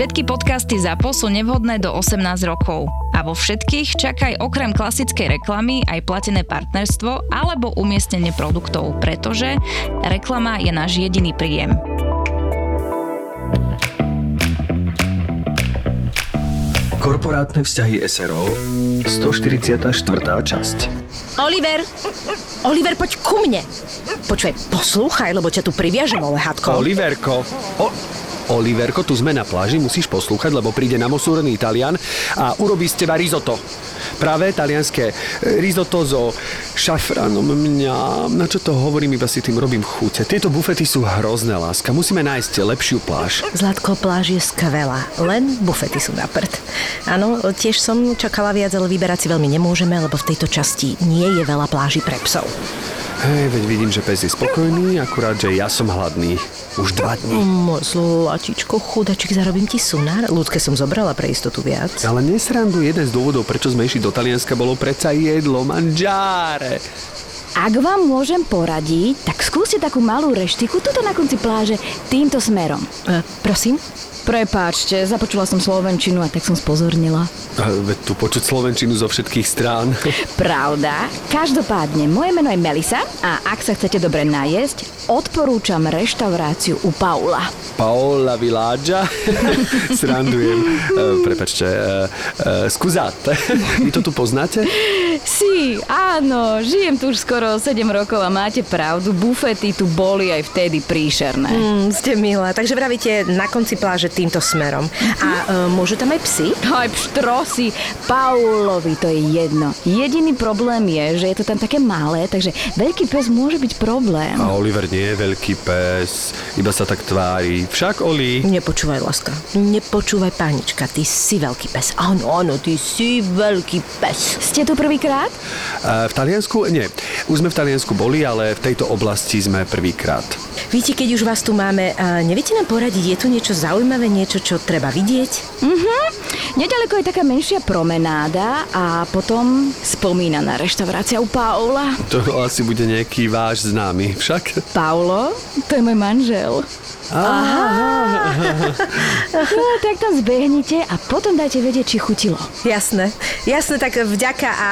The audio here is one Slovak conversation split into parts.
Všetky podcasty ZAPO sú nevhodné do 18 rokov. A vo všetkých čakaj okrem klasickej reklamy aj platené partnerstvo alebo umiestnenie produktov, pretože reklama je náš jediný príjem. Korporátne vzťahy SRO 144. časť Oliver! Oliver, poď ku mne! Počuj, poslúchaj, lebo ťa tu priviažem, olehatko. Oliverko, o, Oliverko, tu sme na pláži, musíš poslúchať, lebo príde namosúrený Italian a urobí z teba risotto. Práve talianské risotto so šafranom mňa. Na čo to hovorím, iba si tým robím chute. Tieto bufety sú hrozné, láska. Musíme nájsť lepšiu pláž. Zlatko, pláž je skvelá, len bufety sú na prd. Áno, tiež som čakala viac, ale vyberať si veľmi nemôžeme, lebo v tejto časti nie je veľa pláži pre psov. Hej, veď vidím, že pes je spokojný, akurát, že ja som hladný. Už dva dní. Môj zlačičko, chudačik, zarobím ti sunár. Ľudské som zobrala pre istotu viac. Ale nesrandu, jeden z dôvodov, prečo sme išli do Talianska, bolo predsa jedlo, manžáre. Ak vám môžem poradiť, tak skúste takú malú reštiku tuto na konci pláže týmto smerom. E, prosím? Prepáčte, započula som slovenčinu a tak som spozornila. A, veď tu počuť slovenčinu zo všetkých strán. Pravda. Každopádne, moje meno je Melisa a ak sa chcete dobre najesť, odporúčam reštauráciu u Paula. Paola Villagia. Srandujem. E, prepačte. E, e. Vy to tu poznáte? Si, áno, žijem tu už skoro 7 rokov a máte pravdu, bufety tu boli aj vtedy príšerné. Mm, ste milá. Takže vravíte na konci pláže týmto smerom. A e, môžu tam aj psy? Aj pštrosi, Paulovi to je jedno. Jediný problém je, že je to tam také malé, takže veľký pes môže byť problém. A Oliver nie je veľký pes, iba sa tak tvári. Však, Oli? Nepočúvaj, láska. Nepočúvaj, pánička. Ty si veľký pes. Áno, áno, ty si veľký pes. Ste tu prvýkrát? E, v Taliansku? Nie. Už sme v Taliansku boli, ale v tejto oblasti sme prvýkrát. Viete, keď už vás tu máme, a neviete nám poradiť, je tu niečo zaujímavé, niečo, čo treba vidieť? Mhm. Nedaleko je taká menšia promenáda a potom spomínaná reštaurácia u Paula. To asi bude nejaký váš známy, však? Paulo, to je môj manžel. No, tak tam zbehnite a potom dajte vedieť, či chutilo. Jasné, jasné, tak vďaka a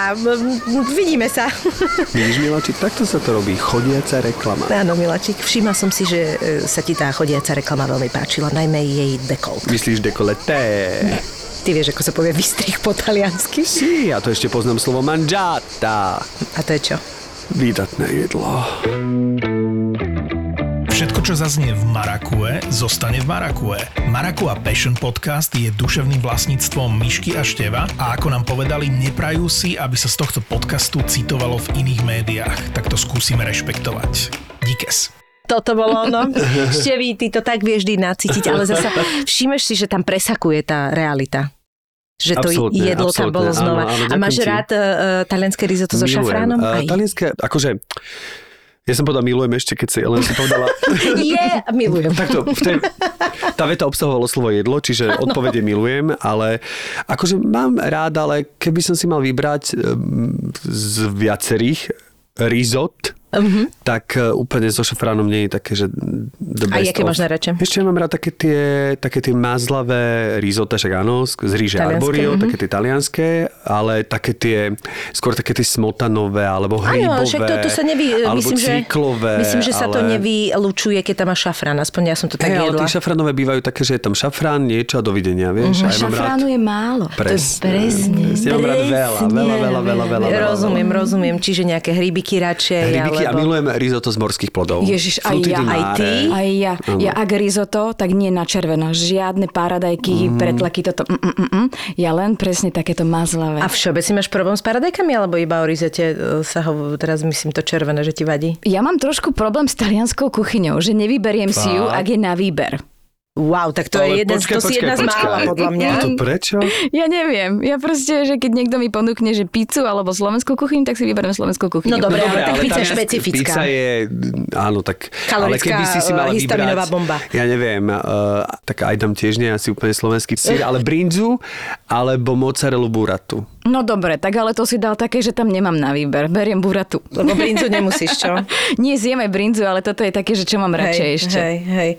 vidíme sa. Vidíš, Milačík, takto sa to robí. Chodiaca reklama. Áno, Milačík, všimla som si, že e, sa ti tá chodiaca reklama veľmi páčila, najmä jej dekolt. Myslíš dekoleté? Ty vieš, ako sa povie vystrih po taliansky? Sí, ja to ešte poznám slovo mangiata. A to je čo? Výdatné jedlo. Všetko, čo zaznie v Marakue, zostane v Marakue. Marakua Passion Podcast je duševným vlastníctvom Myšky a Števa a ako nám povedali, neprajú si, aby sa z tohto podcastu citovalo v iných médiách. Tak to skúsime rešpektovať. Díkes. Toto bolo ono. Števý, ty to tak vieš vždy nacítiť, ale zasa všimeš si, že tam presakuje tá realita. Že to Absolútne, jedlo tam absolútne. bolo znova. Áno, áno, a máš ti. rád uh, talianské risotto so šafránom? Aj. Talianské, akože... Ja som povedal milujem ešte, keď si len si povedala... Je, milujem. Takto, v tej, tá veta obsahovalo slovo jedlo, čiže odpovede milujem, ale akože mám rád, ale keby som si mal vybrať z viacerých risot, Mhm. tak uh, úplne so šafránom nie je také, že the A best jaké of. máš najradšie? Ešte ja mám rád také tie, také tie mazlavé risotto, však áno, z ríže arborio, mhm. také tie talianské, ale také tie, skôr také tie smotanové, alebo Áno, hrybové, však to, to sa nevy, alebo myslím, že, cviklové, myslím, že sa to ale... nevylučuje, keď tam má šafrán, aspoň ja som to tak ale jedla. tie šafranové bývajú také, že je tam šafrán, niečo a dovidenia, vieš? Mhm. A ja mám rád... Šafránu je málo. Presne. Presne. Ja mám rád veľa, veľa, veľa, veľa, veľa, veľa. Rozumiem, rozumiem. Čiže nejaké hrybiky radšej, Hrybiky a alebo... milujem risotto z morských plodov. Ježiš, aj ja, aj mare. ty? Aj ja. Áno. Ja ak risotto, tak nie na červeno. Žiadne paradajky, Mhm. pretlaky, toto. Mm, mm, mm, mm. Ja len presne takéto mazlavé. A všeobecne máš problém s paradajkami, alebo iba o rizote e, sa ho, teraz myslím to červené, že ti vadí? Ja mám trošku problém s talianskou kuchyňou, že nevyberiem si ju, Fakt? ak je na výber. Wow, tak to je Ale jeden, počkaj, to si jedna z počkaj. mála, podľa mňa. A to prečo? Ja neviem. Ja proste, že keď niekto mi ponúkne, že pizzu alebo slovenskú kuchyňu, tak si vyberiem slovenskú kuchyňu. No dobre, ale tak ale pizza je špecifická. Pizza je, áno, tak... ale Kalorická, keby si si mala histaminová vybrať, bomba. Ja neviem, uh, tak aj tam tiež nie je asi úplne slovenský sír, ale brinzu alebo mozzarellu burratu. No dobre, tak ale to si dal také, že tam nemám na výber. Beriem buratu. Lebo brinzu nemusíš, čo? Nie zjeme brinzu, ale toto je také, že čo mám radšej hej, ešte. Hej, hej.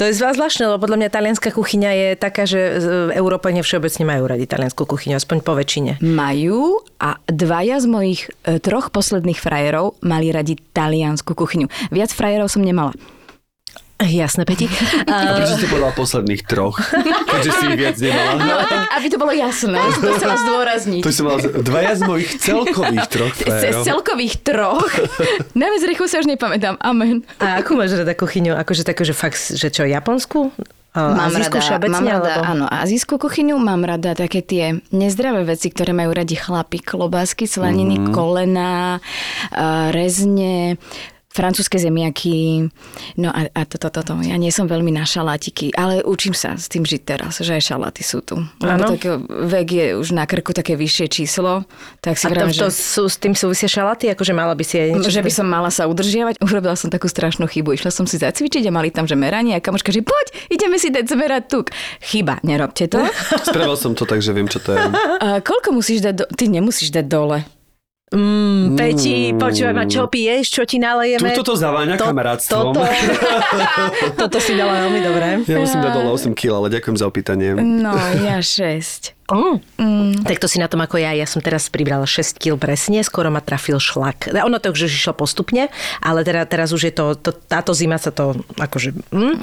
To je zvláštne, lebo podľa mňa talianská kuchyňa je taká, že Európania všeobecne majú radi taliansku kuchyňu, aspoň po väčšine. Majú a dvaja z mojich e, troch posledných frajerov mali radi taliansku kuchyňu. Viac frajerov som nemala. Jasné, Peti. A prečo si povedala posledných troch? Keďže si ich viac nemala. No, tak aby to bolo jasné, to chcela zdôrazniť. To som mal dvaja z mojich celkových troch Z celkových troch. Najviac rýchlo sa už nepamätám. Amen. A akú máš rada kuchyňu? Akože takú, že fakt, že čo, japonskú? Mám Azijskú rada, všeobecne, mám rada, alebo? áno, azijskú kuchyňu, mám rada také tie nezdravé veci, ktoré majú radi chlapi, klobásky, slaniny, kolena, uh, rezne, francúzske zemiaky, no a, a toto, toto. Ja nie som veľmi na šalátiky, ale učím sa s tým žiť teraz, že aj šaláty sú tu. Lebo Áno. tak vek je už na krku také vyššie číslo, tak si A to, vrám, to že... sú, s tým súvisia šalaty? Akože mala by si aj niečo... Že by som mala sa udržiavať, urobila som takú strašnú chybu. Išla som si zacvičiť a mali tam, že meranie a kamoška, že poď, ideme si dať zmerať tuk. Chyba, nerobte to. Spravil som to tak, že viem, čo to je. A koľko musíš dať do... Ty nemusíš dať dole. Mm, Peti, počúvaj ma, čo piješ, čo ti nalejeme? Tu toto zaváňa kamarátstvom. Toto, toto si dala veľmi dobre. Ja musím dať dole 8 kg, ale ďakujem za opýtanie. No, ja 6. Mm. Mm. Tak to si na tom ako ja. Ja som teraz pribrala 6 kg presne, skoro ma trafil šlak. Ono to už išlo postupne, ale teda, teraz už je to, to, táto zima sa to akože... Mm.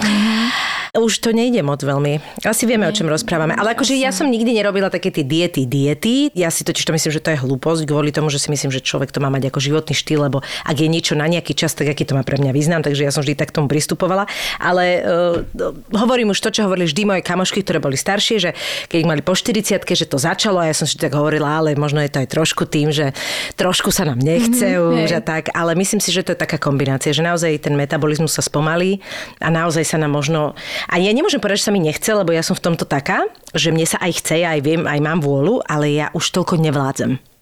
Už to nejde moc veľmi. Asi vieme, o čom rozprávame. Ale akože ja som nikdy nerobila také tie diety, diety. Ja si totiž to myslím, že to je hlúposť kvôli tomu, že si myslím, že človek to má mať ako životný štýl, lebo ak je niečo na nejaký čas, tak aký to má pre mňa význam, takže ja som vždy tak tomu pristupovala. Ale uh, hovorím už to, čo hovorili vždy moje kamošky, ktoré boli staršie, že keď mali po 40 že to začalo a ja som si tak hovorila, ale možno je to aj trošku tým, že trošku sa nám nechce mm-hmm, už a tak, ale myslím si, že to je taká kombinácia, že naozaj ten metabolizmus sa spomalí a naozaj sa nám možno... A ja nemôžem povedať, že sa mi nechce, lebo ja som v tomto taká, že mne sa aj chce, ja aj viem, aj mám vôľu, ale ja už toľko nevládzem.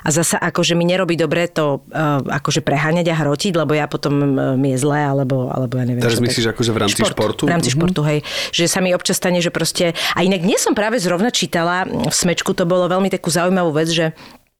A zasa akože mi nerobí dobre to uh, akože preháňať a hrotiť, lebo ja potom uh, mi je zle, alebo, alebo ja neviem. Teraz myslíš tak- akože v rámci športu? V rámci Mhm. športu, hej. Že sa mi občas stane, že proste... A inak dnes som práve zrovna čítala, v Smečku to bolo veľmi takú zaujímavú vec, že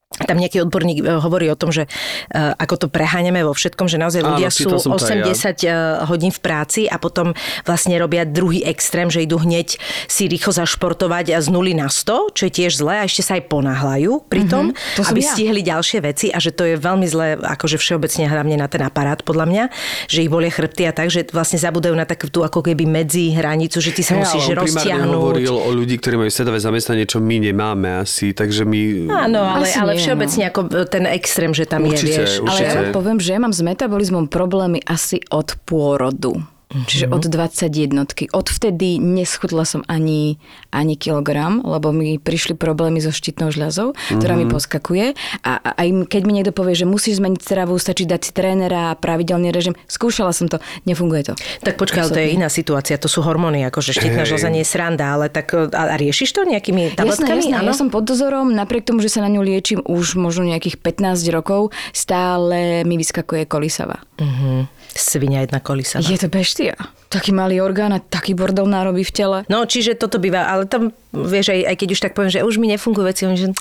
tam nejaký odborník e, hovorí o tom, že e, ako to preháňame vo všetkom, že naozaj Áno, ľudia sú som to aj ja. 8-10 e, hodín v práci a potom vlastne robia druhý extrém, že idú hneď si rýchlo zašportovať a z nuly na 100, čo je tiež zlé a ešte sa aj ponáhľajú pri tom, Mhm, to aby ja. stihli ďalšie veci a že to je veľmi zlé, akože všeobecne hlavne na ten aparát, podľa mňa, že ich bolia chrbty a tak, že vlastne zabudajú na takú tú ako keby medzi hranicu, že ty sa Hej, musíš roztiahnuť. hovoril o ľudí, ktorí majú sedavé zamestnanie, čo my nemáme asi, takže my... Áno, ale, Asi ale všeobecne ako ten extrém, že tam Určite, je, vieš. určite. Ale ja vám poviem, že ja mám s metabolizmom problémy asi od pôrodu. Čiže od 21. Od vtedy neschudla som ani, ani kilogram, lebo mi prišli problémy so štítnou žľazou, ktorá mi poskakuje. A, a aj keď mi niekto povie, že musíš zmeniť stravu, stačí dať si trénera a pravidelný režim, skúšala som to, nefunguje to. Tak počkaj, ale to je iná situácia, to sú hormóny, akože štítna žľaza nie je sranda, ale tak a, a riešiš to nejakými Jasné, tabletkami? jasné. Ja som pod dozorom, napriek tomu, že sa na ňu liečím už možno nejakých 15 rokov, stále mi vyskakuje kolisava. Mhm. Svinia jedna kolisa. Je to beštia. Taký malý orgán a taký bordel nárobí v tele. No, čiže toto býva, ale tam, vieš, aj, aj keď už tak poviem, že už mi nefungujú veci, že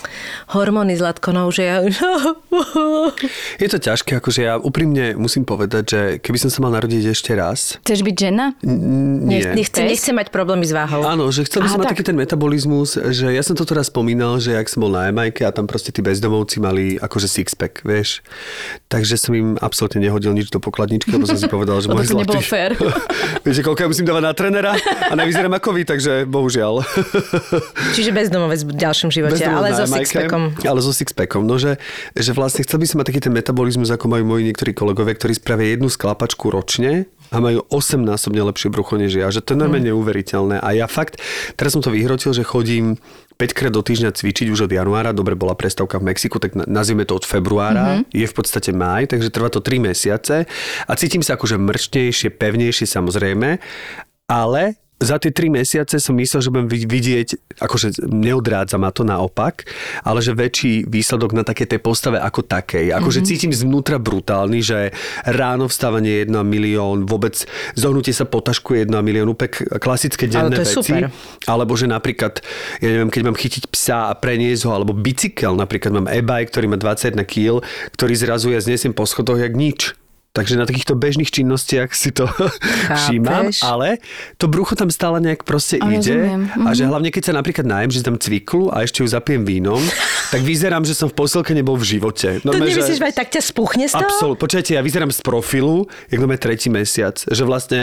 hormóny zlatko, no, že ja... Je to ťažké, akože ja úprimne musím povedať, že keby som sa mal narodiť ešte raz, Chceš byť žena? nie. Nech, nechce, nechce mať problémy s váhou. Áno, že chcel by som mať tak. taký ten metabolizmus, že ja som to teraz spomínal, že ak som bol na Jamajke a tam proste tí bezdomovci mali akože sixpack, vieš. Takže som im absolútne nehodil nič do pokladničky, lebo som si povedal, že môj to nebolo fér. Viete, koľko ja musím dávať na trenera a nevyzerám ako vy, takže bohužiaľ. Čiže bezdomovec v ďalšom živote, ale so sixpackom. Ale so sixpackom. No, že, že vlastne chcel by som mať taký ten metabolizmus, ako majú moji niektorí kolegovia, ktorí spravia jednu sklapačku ročne a majú 8-násobne lepšie brucho než ja. Že to je normálne neuveriteľné. A ja fakt, teraz som to vyhrotil, že chodím 5 krát do týždňa cvičiť už od januára, dobre bola prestávka v Mexiku, tak na- nazvime to od februára, mm-hmm. je v podstate máj, takže trvá to 3 mesiace. A cítim sa akože mrčnejšie, pevnejšie samozrejme, ale za tie tri mesiace som myslel, že budem vid- vidieť, akože neodrádza ma to naopak, ale že väčší výsledok na také tej postave ako takej. Akože mm-hmm. cítim zvnútra brutálny, že ráno vstávanie 1 milión, vôbec zohnutie sa po tašku 1 milión, úplne klasické denné Ale to je veci. super. Alebo že napríklad, ja neviem, keď mám chytiť psa a preniesť ho, alebo bicykel, napríklad mám e-bike, ktorý má 21 kg, ktorý zrazu ja znesiem po schodoch jak nič. Takže na takýchto bežných činnostiach si to všímam, ale to brucho tam stále nejak proste A ide. rozumiem. A že hlavne keď sa napríklad najem, že tam cviklu a ešte ju zapijem vínom, tak vyzerám, že som v posilke nebol v živote. To Normálne, nemyslíš, že aj tak ťa spuchne z toho? Absolut. Počujete, ja vyzerám z profilu, jak máme tretí mesiac. Že vlastne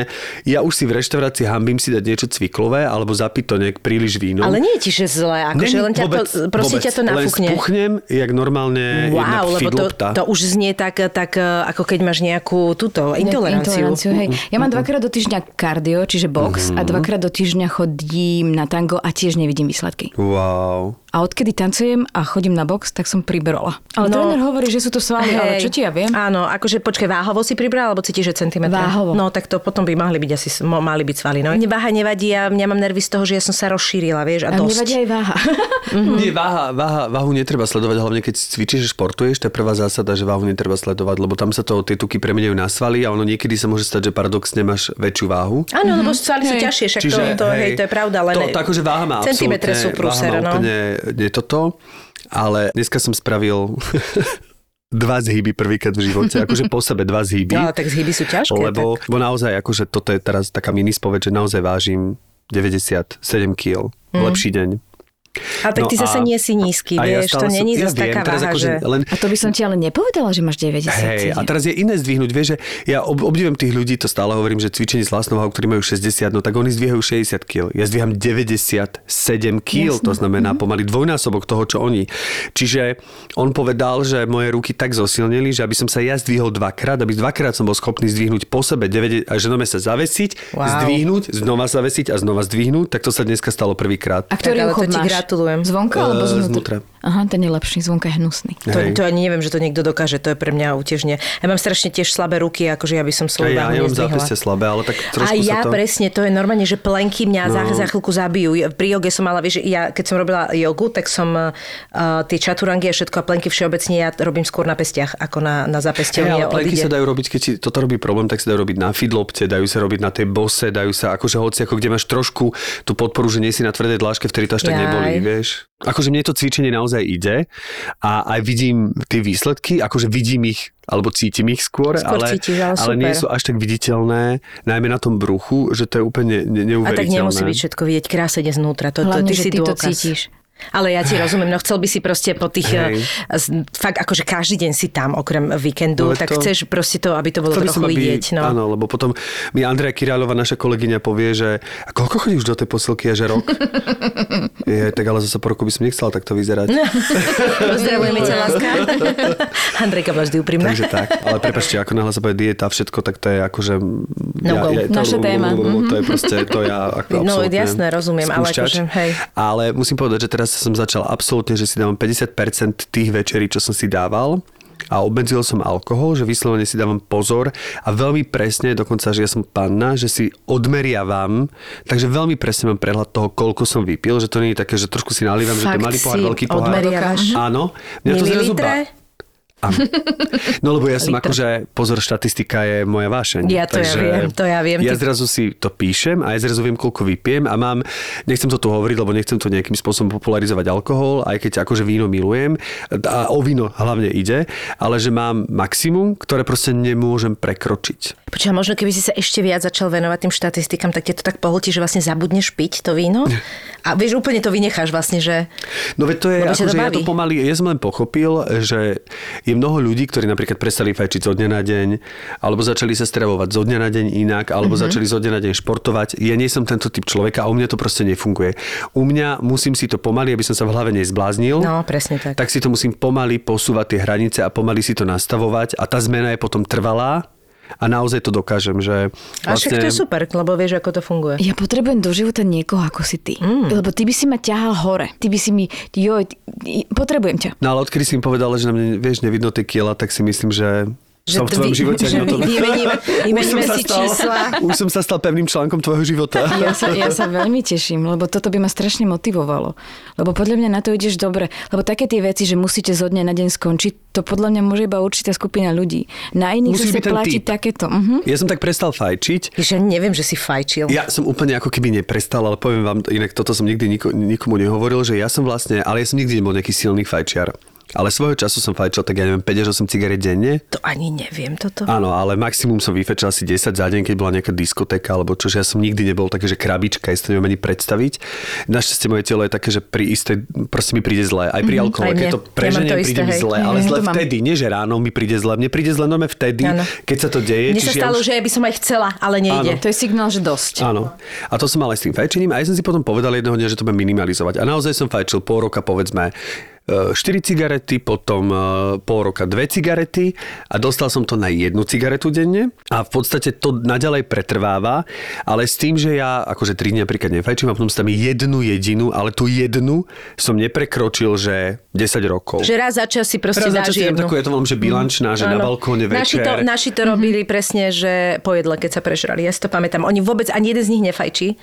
ja už si v reštaurácii hambím si dať niečo cviklové alebo zapiť to nejak príliš vínom. Ale nie je ti, že zle, akože len ťa to, proste ťa to nafúkne. Len spuchnem, jak normálne Wow, lebo to, to už znie tak, tak, ako keď máš nejakú túto intoleranciu. Intoleranciu, hej. Ja mám dvakrát do týždňa kardio, čiže box Mhm. a dvakrát do týždňa chodím na tango a tiež nevidím výsledky. Wow. A odkedy tancujem a chodím na box, tak som pribrala. Ale No. tréner hovorí, že sú to svaly, ale čo ti ja viem? Áno, akože počkaj, váhovo si pribral, alebo cítiš, že centimetre? Váhovo. No tak to potom by mohli byť asi, mali byť svaly. No. Mne váha nevadí, ja, ja mám nervy z toho, že ja som sa rozšírila, vieš, a, A dosť. vadí aj váha. Mhm. Nie, váha, váha, váhu netreba sledovať, hlavne keď cvičíš, športuješ, to je prvá zásada, že váhu netreba sledovať, lebo tam sa to tie tuky premenajú na svaly a ono niekedy sa môže stať, že paradoxne máš väčšiu váhu. Áno, lebo svaly sú Hej. ťažšie, však to, to, hej, to je pravda, len to, to akože váha má centimetre sú prúser, váha má no. úplne nie toto, ale dneska som spravil dva zhyby prvýkrát v živote, akože po sebe dva zhyby. No, tak zhyby sú ťažké. Lebo, tak. lebo naozaj, akože toto je teraz taká mini spoveď, že naozaj vážim 97 kg. Mhm. Lepší deň. A tak ty No zase a- nie si nízky, a ja vieš, to stále som- není ja zase taká teraz váha, akože že... len A to by som ti ale nepovedala, že máš 90. Hej, a teraz je iné zdvihnúť, vieš, že ja ob, obdivujem tých ľudí, to stále hovorím, že cvičenie s vlastnou váhou, ktorí majú 60, no tak oni zdvíhajú 60 kg. Ja zdvíham 97 kg, to znamená pomaly dvojnásobok toho, čo oni. Čiže on povedal, že moje ruky tak zosilnili, že aby som sa ja zdvihol dvakrát, aby dvakrát som bol schopný zdvihnúť po sebe 9, a že sa zavesiť, Wow. zdvihnúť, znova zavesiť a znova zdvihnúť, tak to sa dneska stalo prvýkrát. A ktorý Tak, gratulujem. Zvonka alebo Eh, zvnútra? zvnútra. Aha, ten je lepší, zvonka je hnusný. To, to ani neviem, že to niekto dokáže, to je pre mňa útežne. Ja mám strašne tiež slabé ruky, akože ja by som svoju ja, váhu ja mám nezdvihla. zápestie slabé, ale tak trošku A ja sa to... presne, to je normálne, že plenky mňa no. za, za chvíľku zabijú. Ja- Pri joge som mala, vieš, ja keď som robila jogu, tak som uh, tie čaturangy a všetko a plenky všeobecne ja robím skôr na pestiach, ako na, na zapestie. Hey, ale plenky odíde. sa dajú robiť, keď ti toto robí problém, tak sa dajú robiť na fidlopte, dajú sa robiť na tej bose, dajú sa akože hoci, ako kde máš trošku tú podporu, že nie si na tvrdej dláške, vtedy to až tak Jaj. nebolí, vieš. Akože mne to cvičenie naozaj ide a aj vidím tie výsledky, akože vidím ich, alebo cítim ich skôr, Skôr ale, cítiš, ale ale nie sú až tak viditeľné, najmä na tom bruchu, že to je úplne ne- A neuveriteľné. tak nemusí byť všetko vidieť krásne znútra. To, to, Hlavne, ty že si ty to cítiš. Ale ja ti rozumiem, no chcel by si proste po tých, Hej. eh, fakt akože každý deň si tam, okrem víkendu, No, tak to- chceš proste to, aby to bolo Chcel trochu som, aby, vidieť. No. Áno, lebo potom mi Andrea Kiráľová, naša kolegyňa, povie, že a koľko chodíš do tej posilky že rok? Je, tak ale zase po roku by som nechcela takto vyzerať. Pozdravujeme ťa, láska. Andrejka bola vždy úprimná. Takže tak, ale prepačte, ako náhle sa povie dieta všetko, tak to je akože... go. to, Naša téma. To je proste, to ja ako No, jasné, rozumiem, ale akože, hej. Ale musím povedať, že teraz som začal absolútne, že si dávam 50% tých večerí, čo som si dával a obmedzil som alkohol, že vyslovene si dávam pozor a veľmi presne, dokonca, že ja som panna, že si odmeriavam, takže veľmi presne mám prehľad toho, koľko som vypil, že to nie je také, že trošku si nalívam, že to je Fakt malý pohár, veľký pohár. odmeriavaš? Áno. Mňa to zrazu ba- Áno. No lebo ja som Liter. akože, pozor, štatistika je moja vášeň. Ja to ja viem, to ja viem. Ja Ty- zrazu si to píšem a ja zrazu viem, koľko vypijem a mám, nechcem to tu hovoriť, lebo nechcem tu nejakým spôsobom popularizovať alkohol, aj keď akože víno milujem a o víno hlavne ide, ale že mám maximum, ktoré proste nemôžem prekročiť. Počkaj, možno keby si sa ešte viac začal venovať tým štatistikám, tak ťa to tak pohltí, že vlastne zabudneš piť to víno. A vieš, úplne to vynecháš vlastne, že... No veď to je, to akože ja to pomaly, ja som len pochopil, že je mnoho ľudí, ktorí napríklad prestali fajčiť zo dňa na deň, alebo začali sa stravovať zo dňa na deň inak, alebo Mhm. mm-hmm. začali zo dňa na deň športovať. Ja nie som tento typ človeka a u mňa to proste nefunguje. U mňa musím si to pomaly, aby som sa v hlave nezbláznil. No, presne tak. tak si to musím pomaly posúvať tie hranice a pomaly si to nastavovať a tá zmena je potom trvalá a naozaj to dokážem, že A však to je super, lebo vieš, ako to funguje. Ja potrebujem do života niekoho ako si ty. Mm. Lebo ty by si ma ťahal hore. Ty by si mi... Joj, ty, potrebujem ťa. No ale odkedy si mi povedala, že na mne, vieš, nevidno tie kiela, tak si myslím, že Som v tvojom vy- živote že ani o tom. vy- Vymeníme, Už som vymeníme sa si stal- čísla. Už som sa stal pevným článkom tvojho života. Ja sa, ja sa veľmi teším, lebo toto by ma strašne motivovalo. Lebo podľa mňa na to ideš dobre. Lebo také tie veci, že musíte zo dňa na deň skončiť, to podľa mňa môže iba určitá skupina ľudí. Na iných byť ten platí typ. takéto. Uh-huh. Ja som tak prestal fajčiť. Že neviem, že si fajčil. Ja som úplne ako keby neprestal, ale poviem vám, inak toto som nikdy niko, nikomu nehovoril, že ja som vlastne, ale ja som nikdy nebol nejaký silný fajčiar. Ale svojho času som fajčil, tak ja neviem, 5 až 8 cigaret denne. To ani neviem toto. Áno, ale maximum som vyfečal asi 10 za deň, keď bola nejaká diskotéka, alebo čo, že ja som nikdy nebol také, že krabička, ja si to neviem ani predstaviť. Našťastie moje telo je také, že pri istej, proste mi príde zle. Aj pri alkohole, aj keď to Ja preženiem, to príde isté, mi hej. zle. Ale Mhm, zle to mám. vtedy, nie že ráno mi príde zle. Mne príde zle normálne vtedy, Áno. keď sa to deje. Mne sa čiže ja stalo, už- že ja by som aj chcela, ale nejde. To je signál, že dosť. Áno. A to som mal aj s tým fajčením a ja som si potom povedal jedného dňa, že to budem minimalizovať. A naozaj som fajčil pol roka, povedzme, 4 cigarety, potom e, pol roka 2 cigarety a dostal som to na jednu cigaretu denne a v podstate to naďalej pretrváva, ale s tým, že ja akože 3 dní napríklad nefajčím a potom si tam jednu jedinú, ale tú jednu som neprekročil, že 10 rokov. Že raz za čas si proste Raz dáš jednu. takú, ja to volám, že bilančná, že na balkóne Naši večer. to, naši to robili presne, že po jedle, keď sa prežrali. Ja si to pamätám. Oni vôbec, ani jeden z nich nefajčí.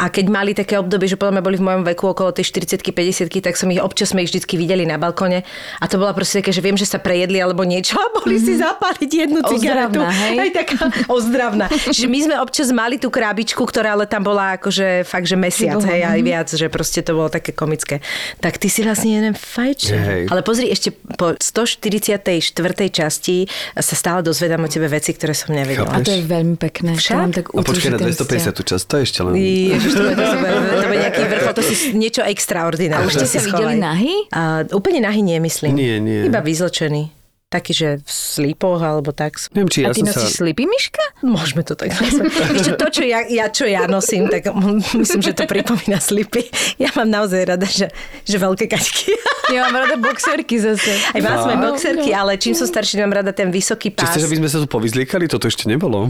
A keď mali také obdobie, že podľa mňa boli v mojom veku okolo tej 40 50 tak som ich občas sme ich vždycky videli na balkóne. A to bola proste také, že viem, že sa prejedli alebo niečo a boli si zapáliť jednu cigaretu. Ozdravná, hej? Aj taká ozdravná. Čiže my sme občas mali tú krabičku, ktorá ale tam bola akože fakt, že mesiac, hej, aj viac, že proste to bolo také komické. Tak ty si vlastne jeden fajčer. Hej. Ale pozri, ešte po 144. časti sa stále dozvedám o tebe veci, ktoré som nevedela. A to je veľmi pekné. Však? To mám tak A počkaj na utrží ten 250 čas, to je ešte len... Ježiš, to bude, to, bude, to bude nejaký vrchol, to si niečo extraordinárne. A už ste sa videli nahy? A, úplne nahy nie, myslím. Nie, nie. Iba vyzlečený. Taký, že v slípoch alebo tak. Neviem, či ja A ty som sa... nosíš slipy, Miška? Môžeme to tak nazvať. Ešte to, čo ja, ja, čo ja nosím, tak myslím, že to pripomína slipy. Ja mám naozaj rada, že, že veľké kačky. Ja mám rada boxerky zase. Aj mám sme Fakt? boxerky, ale čím som starší, mám rada ten vysoký pás. chceš, aby sme sa tu povyzliekali? Toto ešte nebolo.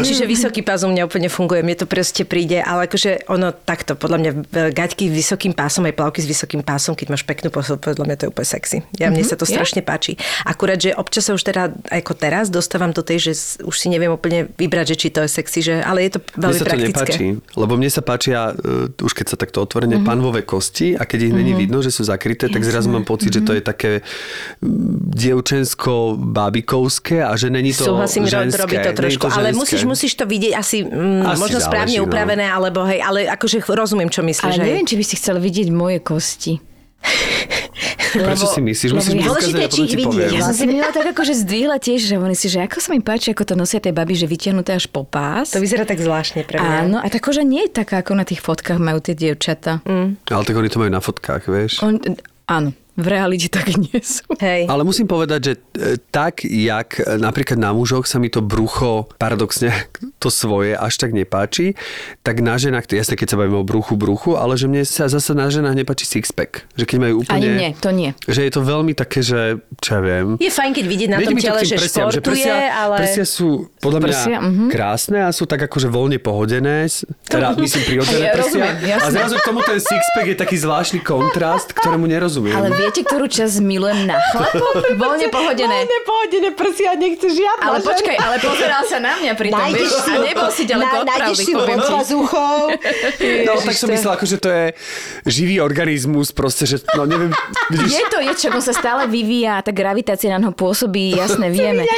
Čiže vysoký pás u mňa úplne funguje, mne to proste príde, ale akože ono takto, podľa mňa gaťky s vysokým pásom, aj plavky s vysokým pásom, keď máš peknú posel, podľa mňa to je úplne sexy. Ja, mne sa to strašne páči. Akurát, že občas sa už teda, ako teraz, dostávam do tej, že už si neviem úplne vybrať, že či to je sexy, že, ale je to Mne veľmi sa to praktické. nepáči, lebo mne sa páčia, uh, už keď sa takto otvorene, Mhm. panvové kosti a keď ich není vidno, že sú zakryté, tak zrazu mám pocit, že Mhm. to je také dievčensko-babikovské a že není to Súhlasím, že ženské. robí to trošku, ale ženské. musíš, musíš to vidieť asi, mm, Asi možno záleží, správne no. upravené, alebo hej, ale akože rozumiem, čo myslíš. Ale hej. neviem, či by si chcel vidieť moje kosti. Prečo si myslíš? Musíš mi ukázať či ich vidieť. Ja som si minula tak akože zdvihla tiež, že oni si, že ako sa mi páči, ako to nosia tie baby, že vytiahnuté až po pás. To vyzerá tak zvláštne pre mňa. Áno, a tá koža nie je taká, ako na tých fotkách majú tie dievčata. Mm. Ale tak oni to majú na fotkách, vieš. On, áno, v realite tak nie sú. Hej. Ale musím povedať, že e, tak, jak e, napríklad na mužoch sa mi to brucho, paradoxne to svoje, až tak nepáči, tak na ženách, to jasne, keď sa bavíme o bruchu, bruchu, ale že mne sa zase na ženách nepáči sixpack. Že keď majú úplne... Ani nie, to nie. Že je to veľmi také, že čo ja viem. Je fajn, keď vidieť na tom tele, že prsiam, športuje, prsia, ale... prsia sú podľa mňa Prsia, mhm. krásne a sú tak akože voľne pohodené, teda myslím prirodzené Ja prsia. rozumiem. A zrazu k tomu ten sixpack je taký zvláštny kontrast, ktorému nerozumiem. Ale viete, ktorú časť milujem na chlapov? Voľne pohodené. pohodené prsia, nechce žiadna Ale počkaj, ale pozeral sa na mňa pri tom, vieš, a nebol si ďaleko od pravdy, poviem ti. s uchou. No, tak som myslel, akože to je živý organizmus, proste, že, no neviem, vidíš, Je to, je čo, on sa stále vyvíja, tá gravitácia na ňo pôsobí, jasné, vieme.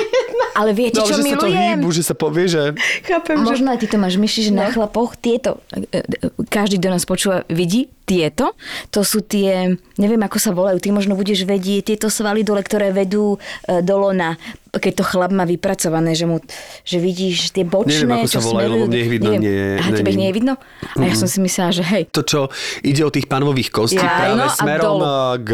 Ale viete, no, čo že sa to milujem? hýbu, že sa povie, že... Chápem, že... Možno aj ty to máš myšli, že na chlapoch tieto, e, e, každý, kto nás počúva, vidí tieto, to sú tie, neviem ako sa volajú, ty možno budeš vedieť, tieto svaly dole, ktoré vedú e, do lona, keď to chlap má vypracované, že mu, že vidíš tie bočné, Neviem, ako čo sa volajú, lebo mne ich vidno neviem. nie- Aha, tebe ich nie je vidno? A ja som si myslela, že hej, To, čo ide o tých panových kostí Ja, práve no smerom k...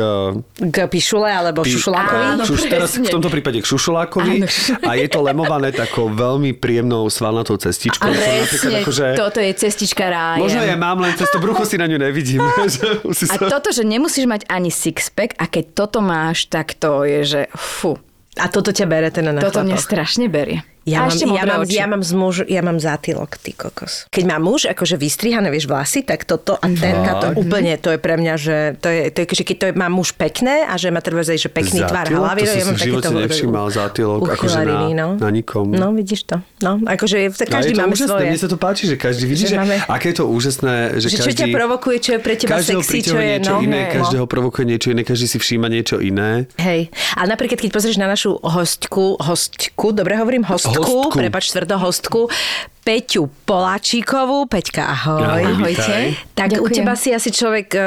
K pišule alebo pi- šušulákovi. Áno, k šuš, teraz v tomto prípade k šušulákovi Áno. a je to lemované takou veľmi príjemnou svalnatou cestičkou. a presne, akože, toto je cestička rájem. Možno ja mám, len cez to brucho si na ňu nevidím. A toto, že nemusíš mať ani sixpack a keď toto máš, tak to je, že fu, A toto ťa bere ten na toto mňa chlapoch. strašne berie. Ja A mám, ešte ja, mám, oči. ja, mám z muž, ja mám zátylok, ty kokos. Keď má muž akože vystrihané, vieš, vlasy, tak toto a tenka, to úplne, to je pre mňa, že to je, to je že keď to je, má muž pekné a že má treba že pekný Zátylok? hlavy, To som ja mám v živote nevšimal, zátylok, akože na- no. na nikom. No, vidíš to. No, akože A každý máme úžasné, svoje. mne sa to páči, že každý vidí, Že že, máme- aké je to úžasné, že, Že čo každý... ťa provokuje, čo je pre teba každého sexy, čo je, niečo no. iné, no. každého provokuje niečo iné, každý si všíma niečo iné. Hej, ale napríklad, keď pozrieš na našu hostku, hostku, dobre hovorím, hostku, Hostku. prepač, tvrdo hostku, Peťu Poláčíkovú. Peťka, ahoj. Ahoj, Ahojte. Tak u Ďakujem. teba si asi človek e,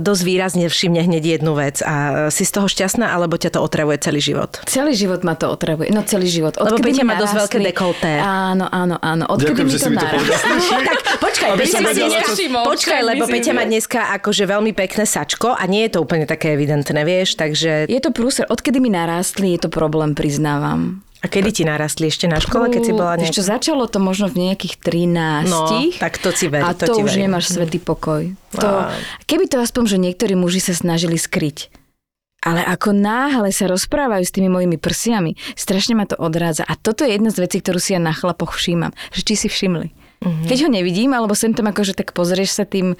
dosť výrazne všimne hneď jednu vec a si z toho šťastná, alebo ťa to otravuje celý život? Celý život ma to otravuje. No celý život. Lebo Odkedy Peťa mi má dosť veľké dekolté. Áno, áno, áno. Odkedy Ďakujem, mi že to mi to tak počkaj, Peťa čo- Nevšimol, počkaj, lebo Peťa má dneska akože veľmi pekné sačko a nie je to úplne také evidentné, vieš, takže... Je to prúser. Odkedy mi narástli, je to problém, priznávam. A kedy ti narastli ešte na škole, keď si bola nejak... začalo to možno v nejakých 13. No, tak to si ver- A to to, už verím. nemáš svetý pokoj. To, keby to aspoň, že niektorí muži sa snažili skryť. Ale ako náhle sa rozprávajú s tými mojimi prsiami, strašne ma to odrádza. A toto je jedna z vecí, ktorú si ja na chlapoch všímam. Že či si všimli. Mm-hmm. Keď ho nevidím, alebo sem tam akože tak pozrieš sa tým e,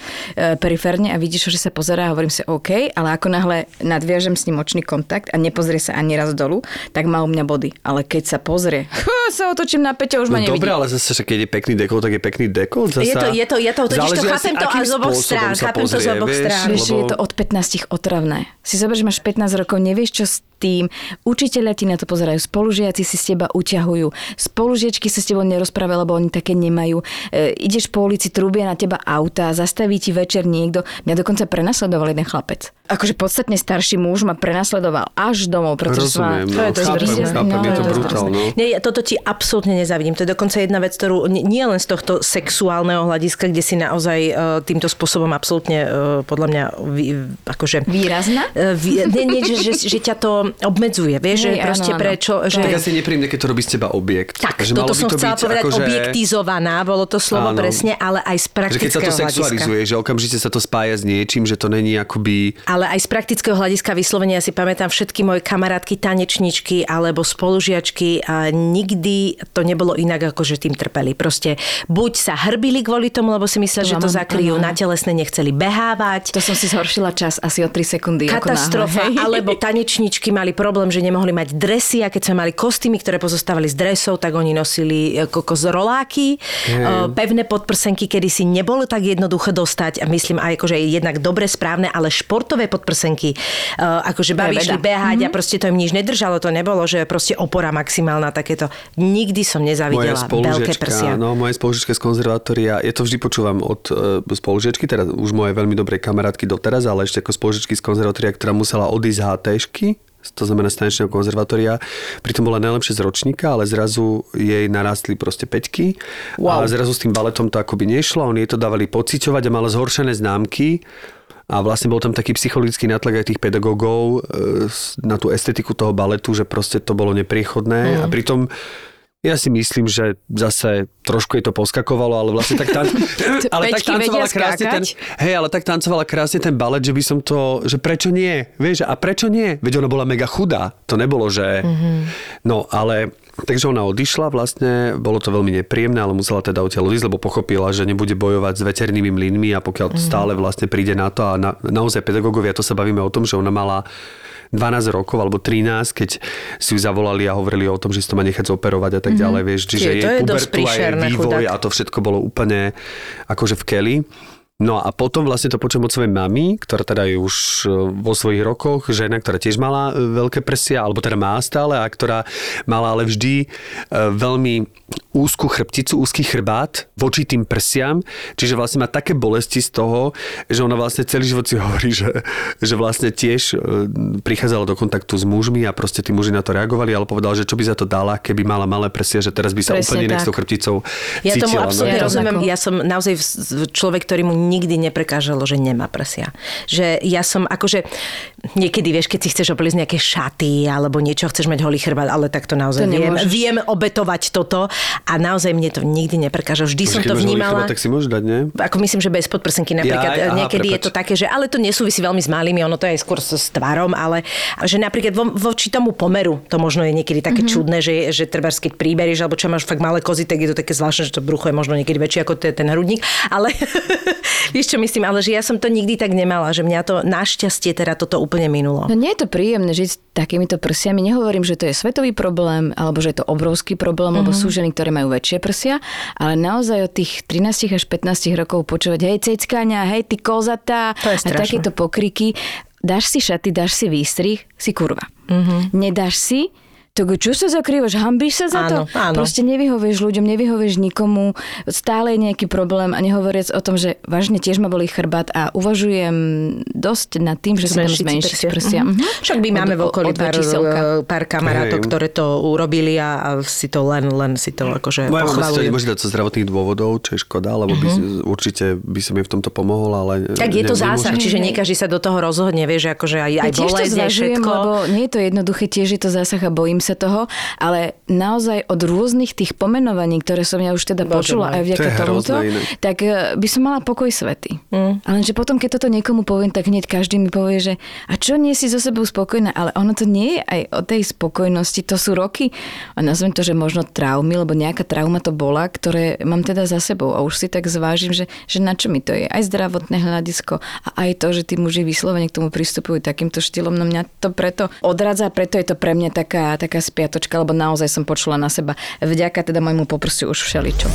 periférne a vidíš, že sa pozerá a hovorím si OK, ale ako náhle nadviažem s ním očný kontakt a nepozrie sa ani raz dolu, tak má u mňa body. Ale keď sa pozrie, sa otočím na Peťa, už ma No nevidí. dobre, ale zase, že keď je pekný dekol, tak je pekný dekol. Zasa... Je to, je to, je to, totiž to chápem to z oboch strán, chápem to z pozrie, oboch strán. Vieš, že je lebo- to od 15 otravné. Si zober, že máš 15 rokov, nevieš čo s tým. Učiteľia ti na to pozerajú, spolužiaci si z teba uťahujú, spolužiačky sa s tebou nerozprávajú, lebo oni také nemajú. E, ideš po ulici, trúbia na teba auta, zastaví ti večer niekto. Mňa dokonca prenasledoval jeden chlapec. Akože podstatne starší muž ma prenasledoval až domov, pretože Rozumiem, ma... no, je dosť chápem, drsné. chápem, No, je to dosť brutál, no. Nie, toto ti absolútne nezavidím. To je dokonca jedna vec, ktorú nie, len z tohto sexuálneho hľadiska, kde si naozaj e, týmto spôsobom absolútne e, podľa mňa vy, akože... Výrazná? E, vy- Nie, nie, že, že, že ťa to obmedzuje, vieš, že proste áno. prečo... Že... Tak asi nepríjemné, keď to robí z teba objekt. Tak, že toto som to chcela povedať, akože- objektizovaná, bolo to slovo Áno. presne, ale aj z Že keď sa to praktického hľadiska. sexualizuje, že okamžite sa to spája s niečím, že to není akoby... Ale aj z praktického hľadiska vyslovene, ja si pamätám všetky moje kamarátky, tanečničky alebo spolužiačky a nikdy to nebolo inak, ako že tým trpeli. Proste buď sa hrbili kvôli tomu, lebo si mysleli, že to zakryjú na telesné, nechceli behávať. To som si zhoršila čas asi o 3 sekundy. Katastrofa, alebo tanečničky mali problém, že nemohli mať dresy a keď sme mali kostýmy, ktoré pozostávali z dresov, tak oni nosili e, kokos roláky, e, pevné podprsenky, kedy si nebolo tak jednoduché dostať myslím aj akože jednak dobre, správne, ale športové podprsenky, e, akože babi išli behať a proste to im nič nedržalo, to nebolo, že proste opora maximálna takéto. Nikdy som nezavidela veľké prsia. no moja spolužiečka z konzervatória, ja to vždy počúvam od uh, spolužiečky, teda už moje veľmi dobrej kamarátky doteraz, ale ešte ako spolužiečky z konzervatória, ktorá musela odísť z HTšky, to znamená z tanečného konzervatória. Pritom bola najlepšie z ročníka, ale zrazu jej narástli proste peťky wow. a zrazu s tým baletom to akoby nešlo. Oni jej to dávali pociťovať a mala zhoršené známky a vlastne bol tam taký psychologický natlak aj tých pedagógov e, na tú estetiku toho baletu, že proste to bolo nepriechodné mm. a pritom ja si myslím, že zase trošku jej to poskakovalo, ale vlastne tak, tan- ale tak tancovala krásne ten, hej, ale tak tancovala krásne ten balet, že by som to, že prečo nie, vieš, a prečo nie? Veď ona bola mega chudá, to nebolo, že, mm-hmm. no ale Takže ona odišla vlastne, bolo to veľmi nepríjemné, ale musela teda odtiaľ odísť, lebo pochopila, že nebude bojovať s veternými mlynmi a pokiaľ mm. stále vlastne príde na to a na, naozaj pedagógovia, to sa bavíme o tom, že ona mala 12 rokov alebo 13, keď si ju zavolali a hovorili o tom, že si to má nechať zoperovať a tak ďalej, vieš, čiže Čiže jej je pubertu a jej vývoj chudák. a to všetko bolo úplne akože v keli. No a potom vlastne to počujem od svojej mamy, ktorá teda je už e, vo svojich rokoch, žena, ktorá tiež mala e, veľké prsia, alebo teda má stále, a ktorá mala ale vždy e, veľmi úzkú chrbticu, úzky chrbát voči tým prsiam, čiže vlastne má také bolesti z toho, že ona vlastne celý život si hovorí, že, že vlastne tiež e, prichádzala do kontaktu s mužmi a proste tí muži na to reagovali, ale povedala, že čo by za to dala, keby mala malé prsia, že teraz by sa Presne úplne inak s tou chrbticou Ja tomu cítila. absolútne no. rozumiem. Ja som naozaj človek, ktorý mu nikdy neprekážalo, že nemá prsia. Že ja som akože, niekedy vieš, keď si chceš obliecť nejaké šaty alebo niečo, chceš mať holý chrbát, ale tak to naozaj To viem, viem obetovať toto, A naozaj mne to nikdy neprekáža. Vždy som Keď to vnímala. chrbát, tak si môžeš dať, nie? Ako myslím, že bez podprsenky napríklad. Jaj, aha, niekedy je prepač. to také, že ale to nesúvisí veľmi s malými, ono to je aj skôr s, s tvarom, ale že napríklad vo, voči tomu pomeru to možno je niekedy také mm-hmm. čudné, že, že treba keď príberieš, alebo čo máš fakt malé kozy, tak je to také zvláštne, že to brucho je možno niekedy väčšie ako te- ten hrudník. Ale vieš čo myslím, ale že ja som to nikdy tak nemala, že mňa to našťastie teda toto úplne minulo. No nie je to príjemné žiť s takýmito prsiami. Nehovorím, že to je svetový problém, alebo že je to obrovský problém, lebo sú ženy, ktoré majú väčšie prsia, ale naozaj od tých 13 až 15 rokov počúvať, hej, ceckáňa, hej, ty kozatá a takéto pokriky. Dáš si šaty, dáš si výstrih, si kurva. Nedáš si, tak čo sa zakrývaš? Hambíš sa za to? Áno, áno. Proste nevyhovieš ľuďom, nevyhovieš nikomu, stále je nejaký problém a nehovoriac o tom, že vážne tiež ma boli chrbát a uvažujem dosť nad tým, že sa tam Zmenšiť si zmenší prsia. prsia. Mhm. Mhm. Však my Od- máme v okolí pár, pár kamarátov, Hej. ktoré to urobili a, a si to len, len si to akože Moja mama si to pochvalujú. nemôže dať zo zdravotných dôvodov, čo je škoda, lebo by, určite by som jej v tomto pomohol, ale... Mhm. Tak je to ne- zásah, nemôžem. čiže nie každý sa do toho rozhodne, vieš, akože aj, aj bolesť, všetko. lebo nie je to jednoduché, tiež je to zásah a bojím sa toho, ale naozaj od rôznych tých pomenovaní, ktoré som ja už teda Bože počula aj vďaka To tomuto, tak e, by som mala pokoj svety. Mm. Ale že potom, keď toto niekomu poviem, tak hneď každý mi povie, že a čo nie si so sebou spokojná, ale ono to nie je aj o tej spokojnosti, to sú roky, a nazvem to, že možno traumy, lebo nejaká trauma to bola, ktoré mám teda za sebou. A už si tak zvážim, že, že na čo mi to je, aj zdravotné hľadisko a aj to, že tí muži vyslovene k tomu pristupujú takýmto štýlom, no mňa to preto odradza, preto je to pre mňa taká, taká spiatočka, lebo naozaj som počula na seba vďaka teda môjmu poprsiu už všeličo.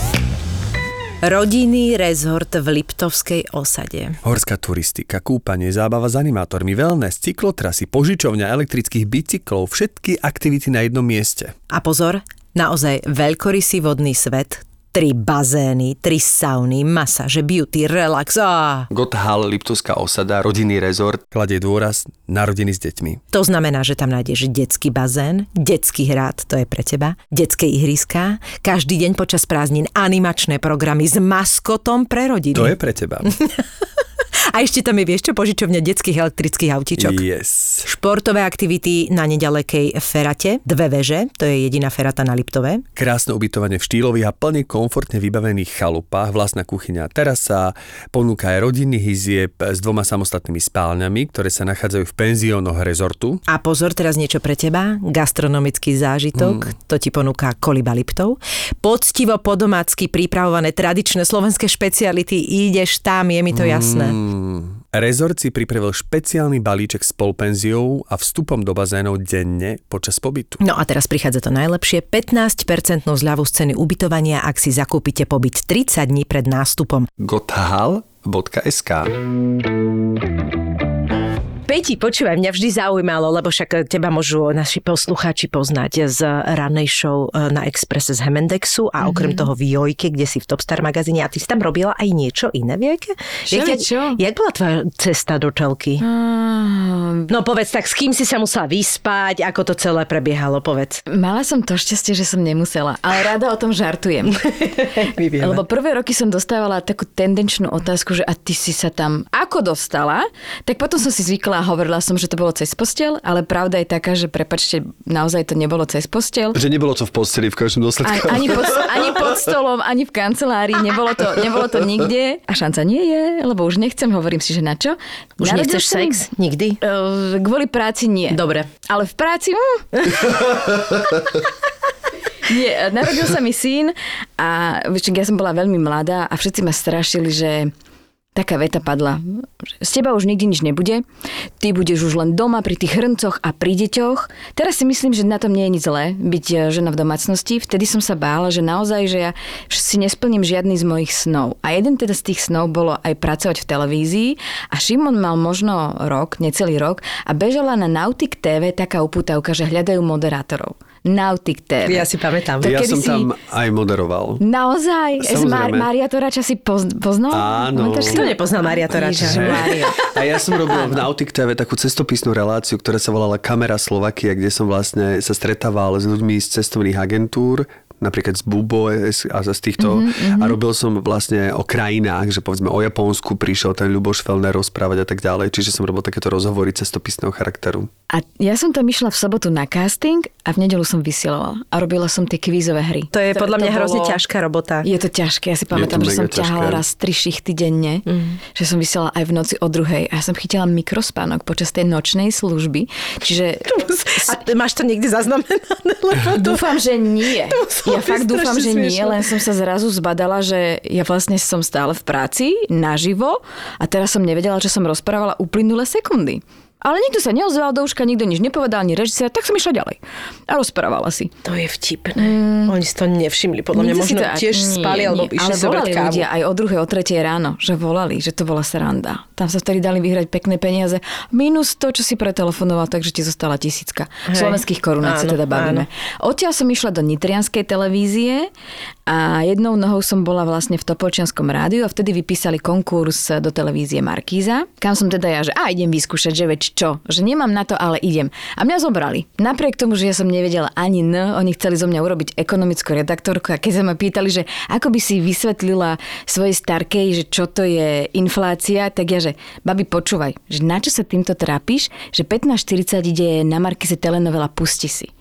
Rodinný rezort v Liptovskej osade. Horská turistika, kúpanie, zábava s animátormi, wellness, cyklotrasy, požičovňa elektrických bicyklov, všetky aktivity na jednom mieste. A pozor, naozaj veľkorysý vodný svet, tri bazény, tri sauny, masáže, beauty, relax. Á. Gotthal, Liptovská osada, rodinný rezort, kladie dôraz na rodiny s deťmi. To znamená, že tam nájdeš detský bazén, detský hrad, to je pre teba, detské ihriska, každý deň počas prázdnin animačné programy s maskotom pre rodiny. To je pre teba. A ešte tam je, vieš čo, požičovňa detských elektrických autíčok. yes. Športové aktivity na nedalekej Ferate, dve veže, to je jediná Ferata na Liptove. Krásne ubytovanie v štýlových a plne komfortne vybavených chalupách, vlastná kuchyňa a terasa, ponúka aj rodinných izieb s dvoma samostatnými spálňami, ktoré sa nachádzajú v penziónoch rezortu. A pozor, teraz niečo pre teba, gastronomický zážitok, to ti ponúka Koliba Liptov. Poctivo podomácky pripravované tradičné slovenské špeciality, ideš tam, je mi to jasné. Mm. Rezort si pripravil špeciálny balíček s polpenziou a vstupom do bazénov denne počas pobytu. No a teraz prichádza to najlepšie, 15% zľavu z ceny ubytovania, ak si zakúpite pobyt 30 dní pred nástupom. gothal.sk Peti, počúvaj, mňa vždy zaujímalo, lebo však teba môžu naši poslucháči poznať z ranej show e, na Expresse z Hemendexu a okrem toho v Jojke, kde si v Topstar magazíne a ty si tam robila aj niečo iné, vieke? Jak, Všeličo. jak bola tvoja cesta do telky? No povedz tak, s kým si sa musela vyspať, ako to celé prebiehalo, povedz. Mala som to šťastie, že som nemusela, ale rada o tom žartujem. Lebo prvé roky som dostávala takú tendenčnú otázku, že a ty si sa tam ako dostala? Tak potom som si zvykla hovorila som, že to bolo cez postel, ale pravda je taká, že prepačte, naozaj to nebolo cez postel. Že nebolo to v posteli v každom dôsledku. Ani, ani, pod, ani pod stolom, ani v kancelárii, nebolo to, nebolo to nikde. A šanca nie je, lebo už nechcem, hovorím si, že na čo. Už Narodil nechceš sex? Nikdy? Eh, Kvôli práci nie. Dobre. Ale v práci... Hm. Nie, narodil sa mi syn a ja som bola veľmi mladá a všetci ma strašili, že taká veta padla. Z teba už nikdy nič nebude. Ty budeš už len doma pri tých hrncoch a pri deťoch. Teraz si myslím, že na tom nie je nič zlé byť e, žena v domácnosti. Vtedy som sa bála, že naozaj, že ja si nesplním žiadny z mojich snov. A jeden teda z tých snov bolo aj pracovať v televízii a Šimon mal možno rok, necelý rok a bežala na Nautic TV taká upútavka, že hľadajú moderátorov. Nautic TV. Ja si pamätám. To Ja som si- tam aj moderoval. Naozaj? Mar-. Mária Torača si poz- poznal? Áno. Si? Kto nepoznal Maria Torača? A ja som robil v Nautic TV takú cestopisnú reláciu, ktorá sa volala Kamera Slovakia, kde som vlastne sa stretával s ľuďmi z cestovných agentúr, napríklad z Bubo a z týchto mm-hmm. a robil som vlastne o krajinách, že povedzme o Japonsku prišiel ten Ľuboš Felner rozprávať a tak ďalej, čiže som robil takéto rozhovory cestopisného charakteru. A ja som tam išla v sobotu na casting a v nedelu som vysielala a robila som tie kvízové hry. To je podľa mňa to hrozne bolo- ťažká robota. Je to ťažké, ja si pamätám, to že som ťažké. ťahala raz tri šichty denne, mm. že som vysielala aj v noci o druhej a ja som chytila mikrospánok počas tej nočnej služby, čiže A máš to niekde zaznamenané? Lebo to... Dúfam, že nie. muselo Ja fakt dúfam, že nie, smiešne. len som sa zrazu zbadala, že ja vlastne som stále v práci, naživo a teraz som nevedela, že som rozprávala uplynulé sekundy. Ale nikto sa neozval do uška, nikto nič nepovedal, ani režisér, tak som išla ďalej. A rozprávala si. To je vtipné. Mm. Oni si to nevšimli. Podľa mňa možno to- tiež nie, spali, alebo nie, išli Ale volali kávu. ľudia aj o druhej, o tretej ráno, že volali, že to bola sranda. Tam sa vtedy dali vyhrať pekné peniaze. Minus to, čo si pretelefonoval, takže ti zostala tisícka. Hej. Slovenských korunách sa teda bavíme. Odtiaľ som išla do Nitrianskej televízie a jednou nohou som bola vlastne v Topolčianskom rádiu a vtedy vypísali konkurs do televízie Markíza, kam som teda ja, že a idem vyskúšať, že čo, že nemám na to, ale idem. A mňa zobrali. Napriek tomu, že ja som nevedela ani N, oni chceli zo mňa urobiť ekonomickú redaktorku a keď sa ma pýtali, že ako by si vysvetlila svojej starkej, že čo to je inflácia, tak ja, že babi počúvaj, že na čo sa týmto trápiš, že 15.40 ide na Markize telenovela Pusti si.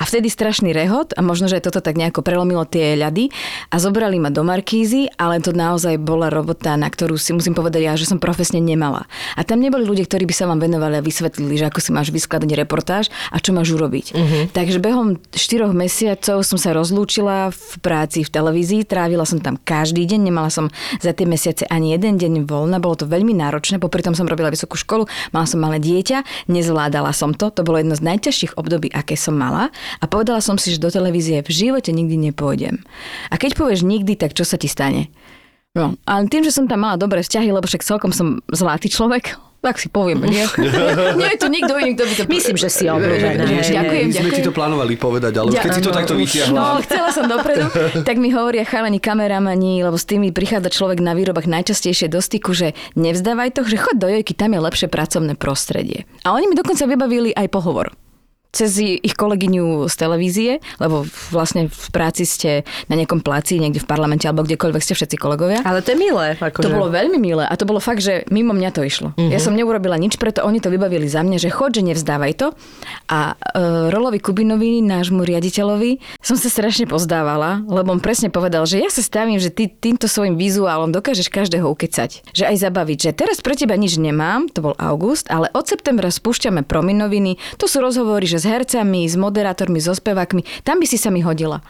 A vtedy strašný rehot a možno, že toto tak nejako prelomilo tie ľady a zobrali ma do Markízy, ale to naozaj bola robota, na ktorú si musím povedať ja, že som profesne nemala. A tam neboli ľudia, ktorí by sa vám venovali a vysvetlili, že ako si máš vyskladať reportáž a čo máš urobiť. Uh-huh. Takže behom 4 mesiacov som sa rozlúčila v práci v televízii, trávila som tam každý deň, nemala som za tie mesiace ani jeden deň voľna, bolo to veľmi náročné, popri tom som robila vysokú školu, mala som malé dieťa, nezvládala som to, to bolo jedno z najťažších období, aké som mala a povedala som si, že do televízie v živote nikdy nepôjdem. A keď povieš nikdy, tak čo sa ti stane? No, ale tým, že som tam mala dobré vzťahy, lebo však celkom som zlatý človek, tak si poviem, nie? nie je tu nikto iný, kto by to... Myslím, že si obľúbená. Ďakujem, my sme ti ďakujem. to plánovali povedať, ale Ja- keď si to takto vytiahla. No, chcela som dopredu, tak mi hovoria chalani kameramani, lebo s tými prichádza človek na výrobách najčastejšie do styku, že nevzdávaj to, že chod do jojky, tam je lepšie pracovné prostredie. A oni mi dokonca vybavili aj pohovor cez ich kolegyňu z televízie, lebo vlastne v práci ste na nejakom placi, niekde v parlamente alebo kdekoľvek ste všetci kolegovia. Ale to je milé. Akože. To bolo veľmi milé a to bolo fakt, že mimo mňa to išlo. Uh-huh. Ja som neurobila nič, preto oni to vybavili za mňa, že chod, že nevzdávaj to. A uh, Rolovi Kubinovi, nášmu riaditeľovi, som sa strašne pozdávala, lebo on presne povedal, že ja sa stavím, že ty týmto svojim vizuálom dokážeš každého ukecať. Že aj zabaviť, že teraz pre teba nič nemám, to bol august, ale od septembra spúšťame prominoviny, to sú rozhovory, že s hercami, s moderátormi, so spevákmi, tam by si sa mi hodila.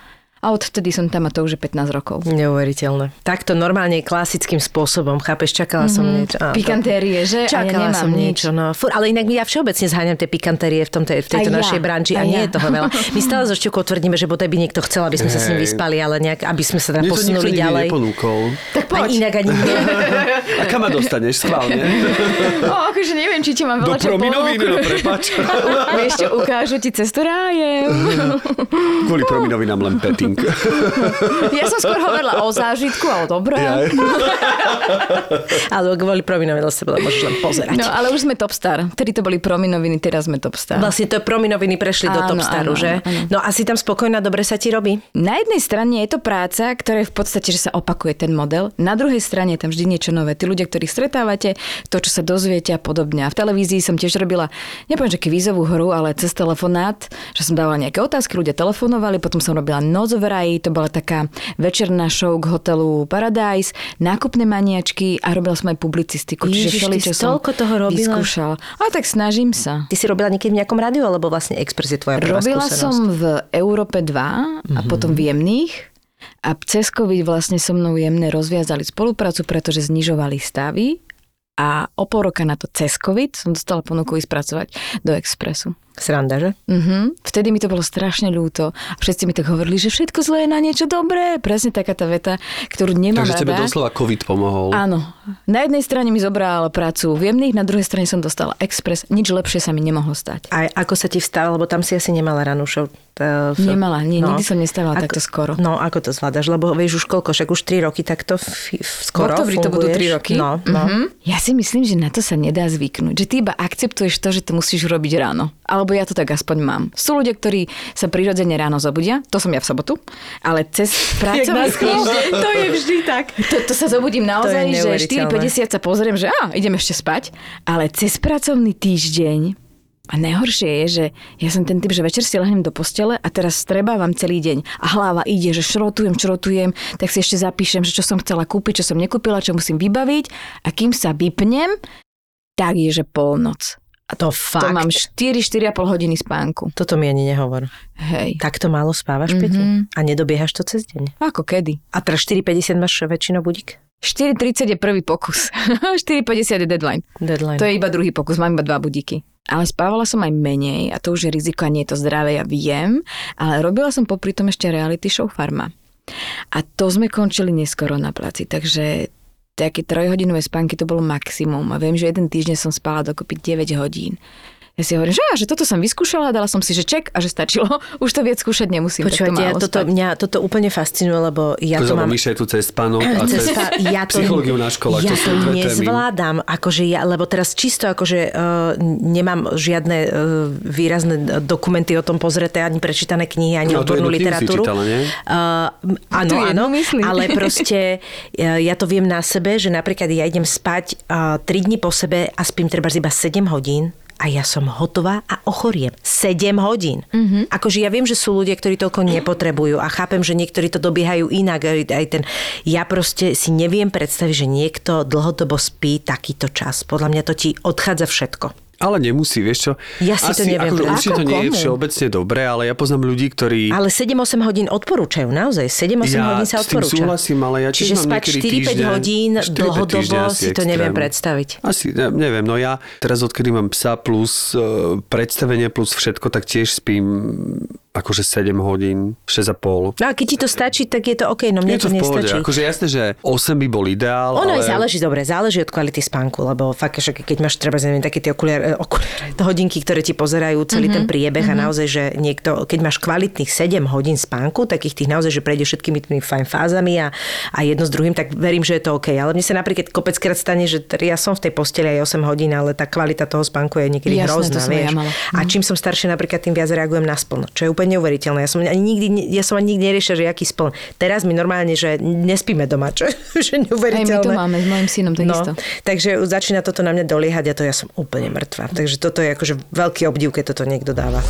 A odtedy som tam a to už je 15 rokov. Neuveriteľné. Takto normálne klasickým spôsobom, chápeš, čakala som niečo. Á, to- Pikantérie, že? a ja Čakala nemám som nič. niečo, no. Fur, ale inak ja všeobecne zháňam tie pikantérie v, tomto, v tejto Aj ja, našej branži a aj nie ja. je toho veľa. My stále so Šťukou tvrdíme, že bodaj by niekto chcel, aby sme sa s ním vyspali, ale nejak, aby sme sa teda Mne nikto posunuli ďalej. neponúkol. Tak poď. Ani inak, ani nie. A kam ma dostaneš schválne? O, akože neviem, či ti mám Do veľa čo prominoviny, no prepač. Vieš čo, ukážu ti cestu rájem. Kvôli prominovinám len petting. Ja som skôr hovorila o zážitku, ale dobré. Ja. Ale kvôli prominovej sa môžeš len pozerať. No ale už sme Topstar. Vtedy to boli prominoviny, teraz sme Topstar. Vlastne to prominoviny prešli do Áno, Topstaru, áno, že? áno. No a si tam spokojná, dobre sa ti robí? Na jednej strane je to práca, ktorá je v podstate, že sa opakuje ten model. Na druhej strane je tam vždy niečo nové. Tí ľudia, ktorých stretávate, to, čo sa dozviete a podobne. A v televízii som tiež robila, nepoviem, že kvízovú hru, ale cez telefonát, že som dávala nejaké otázky, ľudia telefonovali, potom som robila noc v raji, to bola taká večerná show k hotelu Paradise, nákupné maniačky a robila som aj publicistiku. Ježiš, ty si toľko toho robila? Vyskúšala. Ale tak snažím sa. Ty si robila niekedy v nejakom rádiu, alebo vlastne Express je tvoja prvá Robila skúsenosť? som v Európe 2 a potom v Jemných. A cez COVID vlastne so mnou jemné rozviazali spoluprácu, pretože znižovali stavy a o pol roka na to cez COVID som dostala ponuku ísť pracovať do Expressu. Sranda, že? Mhm. Vtedy mi to bolo strašne ľúto. A všetci mi tak hovorili, že všetko zlé je na niečo dobré. Presne taká tá veta, ktorú nemám Takže tebe rada. doslova COVID pomohol. Áno. Na jednej strane mi zobral prácu v jemných, na druhej strane som dostala Express. Nič lepšie sa mi nemohlo stať. A ako sa ti vstala, lebo tam si asi nemala ranú show. T- v- Nemala, nie, nikdy som nestávala Ako- takto skoro. No, ako to zvládaš? Lebo vieš už koľko, však už 3 roky takto f- f- skoro oktobri to budú funguješ. 3 roky. No, no. Mhm. Ja si myslím, že na to sa nedá zvyknúť. Že ty iba akceptuješ to, že to musíš robiť ráno. Alebo lebo ja to tak aspoň mám. Sú ľudia, ktorí sa prirodzene ráno zobudia, to som ja v sobotu, ale cez pracovný týždeň, to je vždy tak. to, to sa zobudím naozaj, že neuveriteľné. 4.50 sa pozriem, že á, idem ešte spať, ale cez pracovný týždeň a najhoršie je, že ja som ten typ, že večer si lehnem do postele a teraz strebávam celý deň a hlava ide, že šrotujem, šrotujem, tak si ešte zapíšem, že čo som chcela kúpiť, čo som nekúpila, čo musím vybaviť a kým sa vypnem, tak je, že polnoc. A to To fakt. mám 4-4,5 hodiny spánku. Toto mi ani nehovor. Hej. Takto málo spávaš, Mhm. Peti? A nedobiehaš to cez deň? Ako kedy? A teraz 4.50 máš väčšinou budík? 4.30 je prvý pokus. 4.50 je deadline. Deadline. To je iba druhý pokus, mám iba dva budíky. Ale spávala som aj menej a to už je riziko a nie je to zdravé, ja viem. Ale robila som popri tom ešte reality show Farma. A to sme končili neskoro na placi, takže také trojhodinové spánky to bolo maximum. A viem, že jeden týždeň som spala dokopy 9 hodín. Ja si hovorím, že, á, že toto som vyskúšala, dala som si, že ček a že stačilo. Už to viac skúšať nemusím. tak to Počúvajte, ja toto, spať. mňa toto úplne fascinuje, lebo ja to Lebo mám... Je tu cez spánok a cez Cesta, ja to, psychológiu na školách. Ja to to nezvládam, akože ja, lebo teraz čisto akože uh, nemám žiadne uh, výrazné dokumenty o tom pozreté, ani prečítané knihy, ani No, tú odbornú literatúru. čítala, nie? Uh, áno, áno, myslím. ale proste uh, ja to viem na sebe, že napríklad ja idem spať uh, 3 dní po sebe a spím treba iba 7 hodín a ja som hotová a ochoriem. 7 hodín. Mm-hmm. Akože ja viem, že sú ľudia, ktorí toľko nepotrebujú a chápem, že niektorí to dobiehajú inak. Aj ten, ja proste si neviem predstaviť, že niekto dlhodobo spí takýto čas. Podľa mňa to ti odchádza všetko. Ale nemusí, vieš čo? Ja si to neviem Akože, určite to nie je všeobecne dobré, ale ja poznám ľudí, ktorí... Ale 7-8 hodín odporúčajú, naozaj. 7-8 Ja hodín sa odporúča. súhlasím, ale ja Čiže spať niekedy 4-5 týždeň- hodín 4-5 dlhodobo asi si to neviem predstaviť. Asi, ne, neviem, no ja teraz odkedy mám psa plus uh, predstavenie plus všetko, tak tiež spím akože 7 hodín, 6,5. No a keď ti to stačí, tak je to OK, no mne Je to to, v pohode, nestačí. akože jasné, že 8 by bol ideál, Ono ale... aj záleží, dobre, záleží od kvality spánku, lebo fakt, že keď máš treba, neviem, také tie okuliare, okuliare, hodinky, ktoré ti pozerajú celý mm-hmm. ten priebeh mm-hmm. a naozaj, že niekto, keď máš kvalitných 7 hodín spánku, takých tých naozaj, že prejde všetkými tými fajn fázami a, a jedno s druhým, tak verím, že je to OK. Ale mne sa napríklad kopeckrát stane, že ja som v tej posteli aj 8 hodín, ale tá kvalita toho spánku je niekedy Jasné, to hrozná, ja mala. A čím som staršia, napríklad tým viac reagujem na spln, čo je úplne neuveriteľné. Ja som ani nikdy, ja som ani nikdy neriešila, že aký spln. Teraz mi normálne, že nespíme doma, čo že Aj neuveriteľné. my to máme s mojim synom takisto. No, takže začína toto na mňa doliehať a to ja som úplne mŕtva. Takže toto je akože veľký obdiv, keď toto niekto dáva.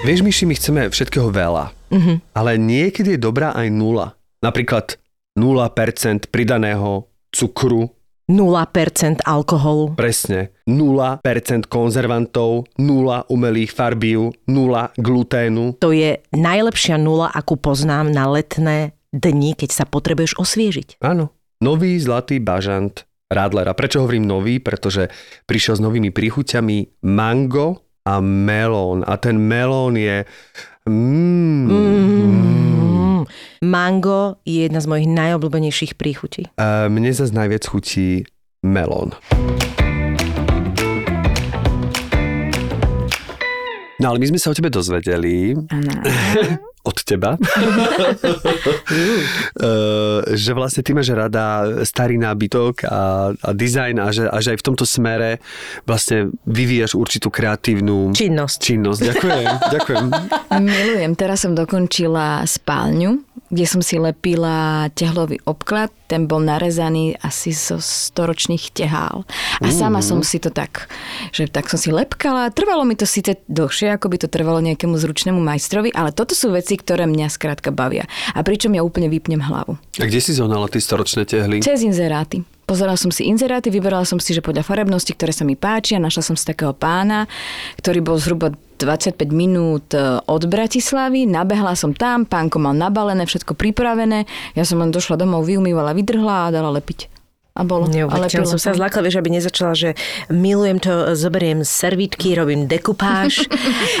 Vieš, Myši, my chceme všetkého veľa, Mhm. mm-hmm. ale niekedy je dobrá aj nula. Napríklad 0% pridaného cukru, 0% alkoholu. presne, 0% konzervantov, 0 umelých farbív, 0 gluténu. To je najlepšia nula, akú poznám na letné dni, keď sa potrebuješ osviežiť. Áno, nový zlatý bažant Radlera. Prečo hovorím nový? Pretože prišiel s novými príchuťami mango a melón. A ten melón je... Mm, Mm. Mango je jedna z mojich najobľúbenejších príchutí. A mne zase najviac chutí melón. No ale my sme sa o tebe dozvedeli, od teba, Eh, že vlastne ty máš rada starý nábytok a, a dizajn a že, a že aj v tomto smere vlastne vyvíjaš určitú kreatívnu Činnosť. činnosť. Ďakujem, ďakujem. Milujem. Teraz som dokončila spálňu, kde som si lepila tehlový obklad. Ten bol narezaný asi zo storočných tehál. A sama som si to tak, že tak som si lepkala. Trvalo mi to síce dlhšie, ako by to trvalo nejakému zručnému majstrovi, ale toto sú veci, ktoré mňa skrátka bavia. A pričom ja úplne vypnem hlavu. A kde si zohnala tie storočné tehly? Cez inzeráty. Pozerala som si inzeráty, vyberala som si, že podľa farebnosti, ktoré sa mi páčia, našla som si takého pána, ktorý bol zhruba 25 minút e, od Bratislavy, nabehla som tam, pánko mal nabalené, všetko pripravené, ja som len došla domov, vyumývala, vydrhla a dala lepiť. A bolo. A Neuveriteľne som sa zlakla, vieš, aby nezačala, že milujem to, zoberiem servítky, robím dekupáž.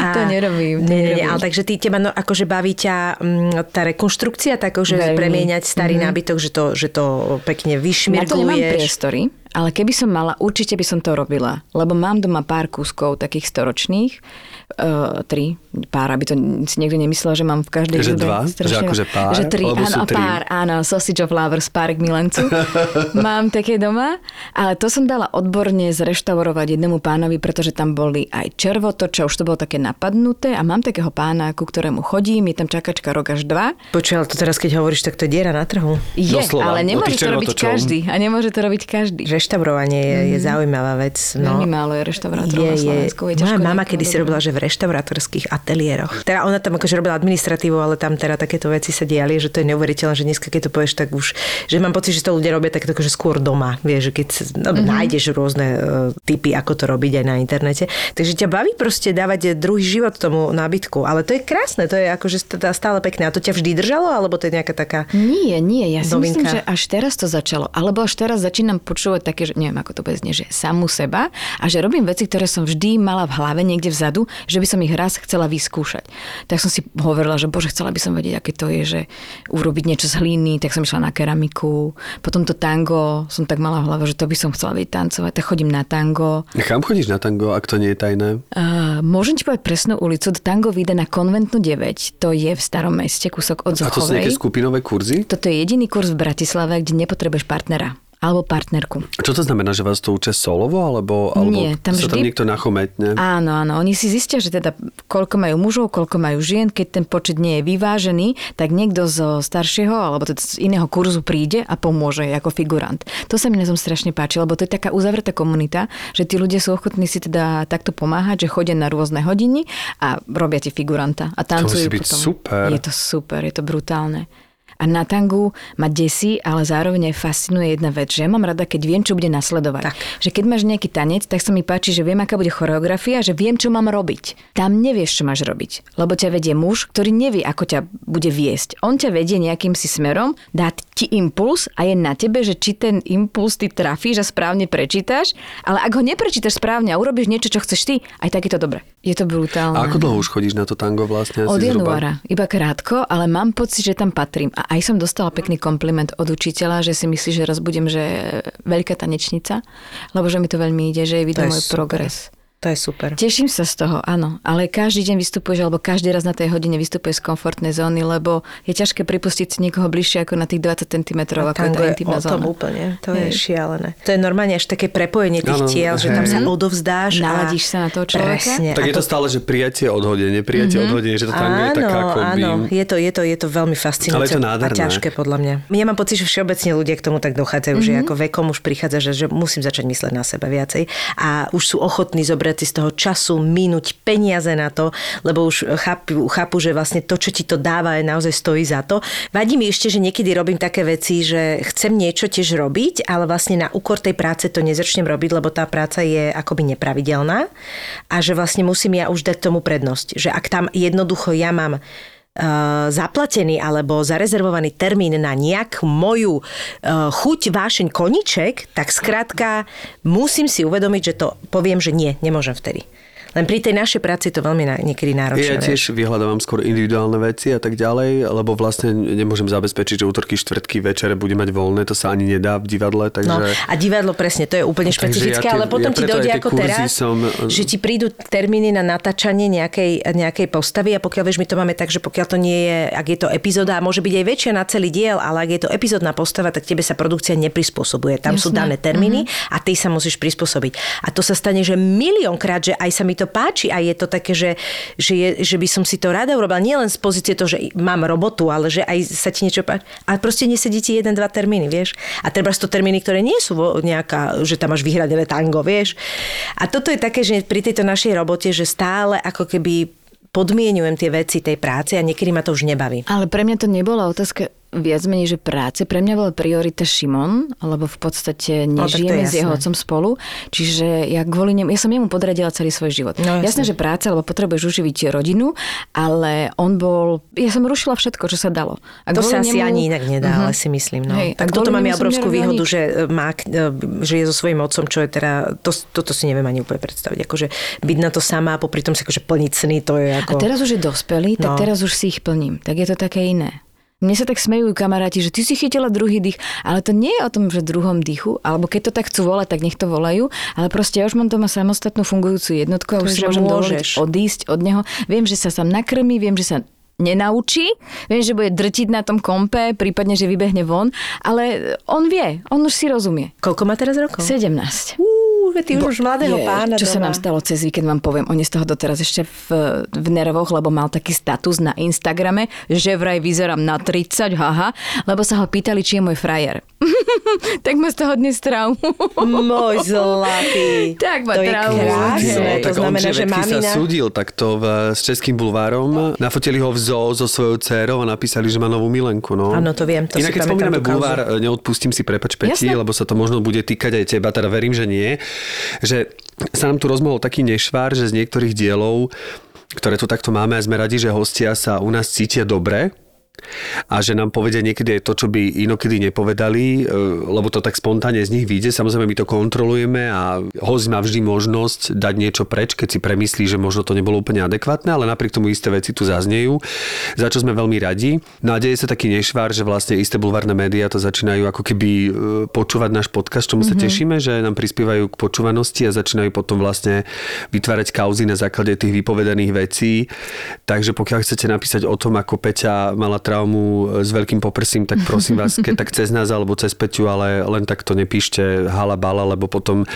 To nerobím, to Nie, nie, ale takže ty, teba no, akože baví ťa mm, tá rekonštrukcia, tak že Veľmi. premieňať starý Mhm. nábytok, že to, že to pekne Na to nemám vyšmirguješ. priestory, Ale keby som mala, určite by som to robila, lebo mám doma pár kúskov takých storočných, uh, tri pár, aby to si niekto nemyslel, že mám v každej Že žube dva? Že akože pár? Že tri, Alebo áno, tri? pár, áno, sausage of lovers, pár k milencu. mám také doma, ale to som dala odborne zreštaurovať jednému pánovi, pretože tam boli aj červotoče, už to bolo také napadnuté a mám takého pána, ku ktorému chodím, je tam čakačka rok až dva. Počuj, ale to teraz, keď hovoríš, tak to je diera na trhu. Je, Doslova, ale nemôže to robiť každý. A nemôže to robiť každý. Reštaurovanie je, je zaujímavá vec. No. Veľmi málo je reštaurátorov na Slovensku. Je Moja mama kedy si robila, že v reštaurátorských ateliéroch. Teda ona tam akože robila administratívu, ale tam teda takéto veci sa diali, že to je neuveriteľné, že dneska keď to povieš, tak už, že mám pocit, že to ľudia robia tak akože skôr doma. Vieš, že keď no, Mhm. nájdeš rôzne uh, typy, ako to robiť aj na internete. Takže ťa baví proste dávať druhý život tomu nábytku. Ale to je krásne, to je akože teda stále pekné. A to ťa vždy držalo, alebo to je nejaká taká... Nie, nie, ja si Novinka. myslím, že až teraz to začalo. Alebo až teraz začínam počúvať také, že neviem, ako to bude znieť, že samú seba a že robím veci, ktoré som vždy mala v hlave niekde vzadu, že by som ich raz chcela vyskúšať. Tak som si hovorila, že bože, chcela by som vedieť, aké to je, že urobiť niečo z hliny, tak som išla na keramiku. Potom to tango som tak mala v hlave, že to by som chcela vedieť tancovať, tak chodím na tango. Kam chodíš na tango, ak to nie je tajné? Uh, môžem ti povedať presnú ulicu. Tango vyjde na konventnú 9. To je v starom meste, kúsok od A to sú nejaké Zochovej. skupinové kurzy? Toto je jediný kurz v Bratislave, kde nepotrebuješ partnera alebo partnerku. Čo to znamená, že vás to učia solovo, alebo, alebo Nie, tam sa tam vždy- niekto nachometne? Áno, áno. Oni si zistia, že teda koľko majú mužov, koľko majú žien. Keď ten počet nie je vyvážený, tak niekto zo staršieho alebo teda z iného kurzu príde a pomôže ako figurant. To sa mi na tom strašne páči, lebo to je taká uzavretá komunita, že tí ľudia sú ochotní si teda takto pomáhať, že chodia na rôzne hodiny a robia ti figuranta a tancujú musí byť potom. super. Je to super, je to brutálne. A na tangu ma desí, ale zároveň aj fascinuje jedna vec, že ja mám rada, keď viem, čo bude nasledovať. Tak. Že keď máš nejaký tanec, tak sa mi páči, že viem, aká bude choreografia, že viem, čo mám robiť. Tam nevieš, čo máš robiť, lebo ťa vedie muž, ktorý nevie, ako ťa bude viesť. On ťa vedie nejakým si smerom, dá ti impuls a je na tebe, že či ten impuls ty trafíš a správne prečítaš, ale ak ho neprečítaš správne a urobíš niečo, čo chceš ty, aj tak je to dobre. Je to brutálne. A ako dlho už chodíš na to tango vlastne? Od zhruba? januára, iba krátko, ale mám pocit, že tam patrím. A aj som dostala pekný kompliment od učiteľa, že si myslí, že raz budem, že veľká tanečnica, lebo že mi to veľmi ide, že je vidno môj super. progres. To je super. Teším sa z toho, áno, ale každý deň vystupuješ, alebo každý raz na tej hodine vystupuješ z komfortnej zóny, lebo je ťažké pripustiť si niekoho bližšie ako na tých 20 cm, ako je tá je intimná o tom zóna. úplne. To je Hej. šialené. To je normálne až také prepojenie tých Áno, tiel, že tam hej. sa odovzdáš. a- Naladíš sa na toho človeka? Presne. Tak A je to stále, že prijatie odhodenie, prijatie odhodenie, že to tango je taká áno, je to, je, to, je to veľmi fascinujúce Ale je to a nádherné. ťažké podľa mňa. Ja mám pocit, že všeobecne ľudia k tomu tak dochádzajú, mm-hmm. že Mhm. ako vekom už prichádza, že, že musím začať mysleť na seba viacej a už sú ochotní zobrať si z toho času, minúť peniaze na to, lebo už chápu, chápu, že vlastne to, čo ti to dáva, je naozaj stojí za to. Vadí mi ešte, že niekedy robím také veci, že chcem niečo tiež robiť, ale vlastne na úkor tej práce to nezačnem robiť, lebo tá práca je akoby nepravidelná a že vlastne musím ja už dať tomu prednosť. Že ak tam jednoducho ja mám zaplatený alebo zarezervovaný termín na nejakú moju uh, chuť, vášeň, koniček, tak skrátka musím si uvedomiť, že to poviem, že nie, nemôžem vtedy. Len pri tej našej práci je to veľmi niekedy náročné. Ja tiež vyhľadávam skôr individuálne veci a tak ďalej, lebo vlastne nemôžem zabezpečiť, že útorky, štvrtky, večere bude mať voľné, to sa ani nedá v divadle, takže... No, a divadlo presne, to je úplne špecifické, ja tie- ale potom ja ti dojde ako teraz, som- že ti prídu termíny na natáčanie nejakej, nejakej postavy a pokiaľ vieš, my to máme tak, že pokiaľ to nie je, ak je to epizóda, a môže byť aj väčšia na celý diel, ale ak je to epizódna postava, tak tebe sa produkcia neprispôsobuje. Tam sú Jasné. dané termíny a ty sa musíš prispôsobiť. A to sa stane, že miliónkrát, že aj sa mi to páči a je to také, že, že, je, že by som si to rada urobila. Nie len z pozície to, že mám robotu, ale že aj sa ti niečo páči. Ale proste nesedí ti jeden, dva termíny, vieš. A treba to termíny, ktoré nie sú nejaká, že tam máš vyhradené tango, vieš. A toto je také, že pri tejto našej robote, že stále ako keby podmienujem tie veci tej práce a niekedy ma to už nebaví. Ale pre mňa to nebola otázka viac menej, že práce. Pre mňa bola priorita Šimon, lebo v podstate No, nežijeme s jeho otcom spolu. Čiže ja kvôli nemu, ja som jemu podradila celý svoj život. No, jasné. jasné, že práca, lebo potrebuješ uživiť rodinu, ale on bol, ja som rušila všetko, čo sa dalo. A To sa kvôli asi nemu- ani inak nedá, Mhm. ale si myslím. No. Hej, a tak toto mám nemu ja obrovskú výhodu, nič. že, má, že je so svojím otcom, čo je teda, to, toto si neviem ani úplne predstaviť. Akože byť na to sama a popri tom si akože plniť sny, to je A ako... teraz už je dospelý, tak No. teraz už si ich plním. Tak je to také iné. Mne sa tak smejú kamaráti, že ty si chytila druhý dých, ale to nie je o tom, že druhom dýchu, alebo keď to tak chcú volať, tak nech to volajú, ale proste ja už mám doma samostatnú fungujúcu jednotku a už si môžem dovoliť odísť od neho. Viem, že sa sám nakrmí, viem, že sa nenaučí, viem, že bude drtiť na tom kompe, prípadne, že vybehne von, ale on vie, on už si rozumie. Koľko má teraz rokov? 17. Uh, ty už už mladého je, pána Čo doma. sa nám stalo cez víkend, vám poviem. On je z toho doteraz ešte v, v nervoch, lebo mal taký status na Instagrame, že vraj vyzerám na 30, haha, lebo sa ho pýtali, či je môj frajer. tak ma z toho dnes traumu. Môj zlatý. tak ma to traumu. Je krásne. No, to znamená, on, že, mamina... sa súdil takto v, s Českým bulvárom. Nafotili ho v zoo so svojou dcerou a napísali, že má novú milenku. No. Áno, to viem. To Inak keď spomíname bulvár, neodpustím si prepač Peti, lebo sa to možno bude týkať aj teba, teda verím, že nie že sa nám tu rozmohol taký nešvár, že z niektorých dielov ktoré tu takto máme a sme radi, že hostia sa u nás cítia dobre, a že nám povedia niekedy aj to, čo by inokedy nepovedali, e, lebo to tak spontánne z nich vyjde. Samozrejme, my to kontrolujeme a host má vždy možnosť dať niečo preč, keď si premyslí, že možno to nebolo úplne adekvátne, ale napriek tomu isté veci tu zaznejú, za čo sme veľmi radi. No a deje sa taký nešvár, že vlastne isté bulvárne médiá to začínajú ako keby e, počúvať náš podcast, čomu sa mm-hmm. tešíme, že nám prispievajú k počúvanosti a začínajú potom vlastne vytvárať kauzy na základe tých vypovedaných vecí. Takže pokiaľ chcete napísať o tom, ako Peťa mala traumu s veľkým poprsím, tak prosím vás, keď tak cez nás alebo cez Peťu, ale len tak to nepíšte halabala, lebo potom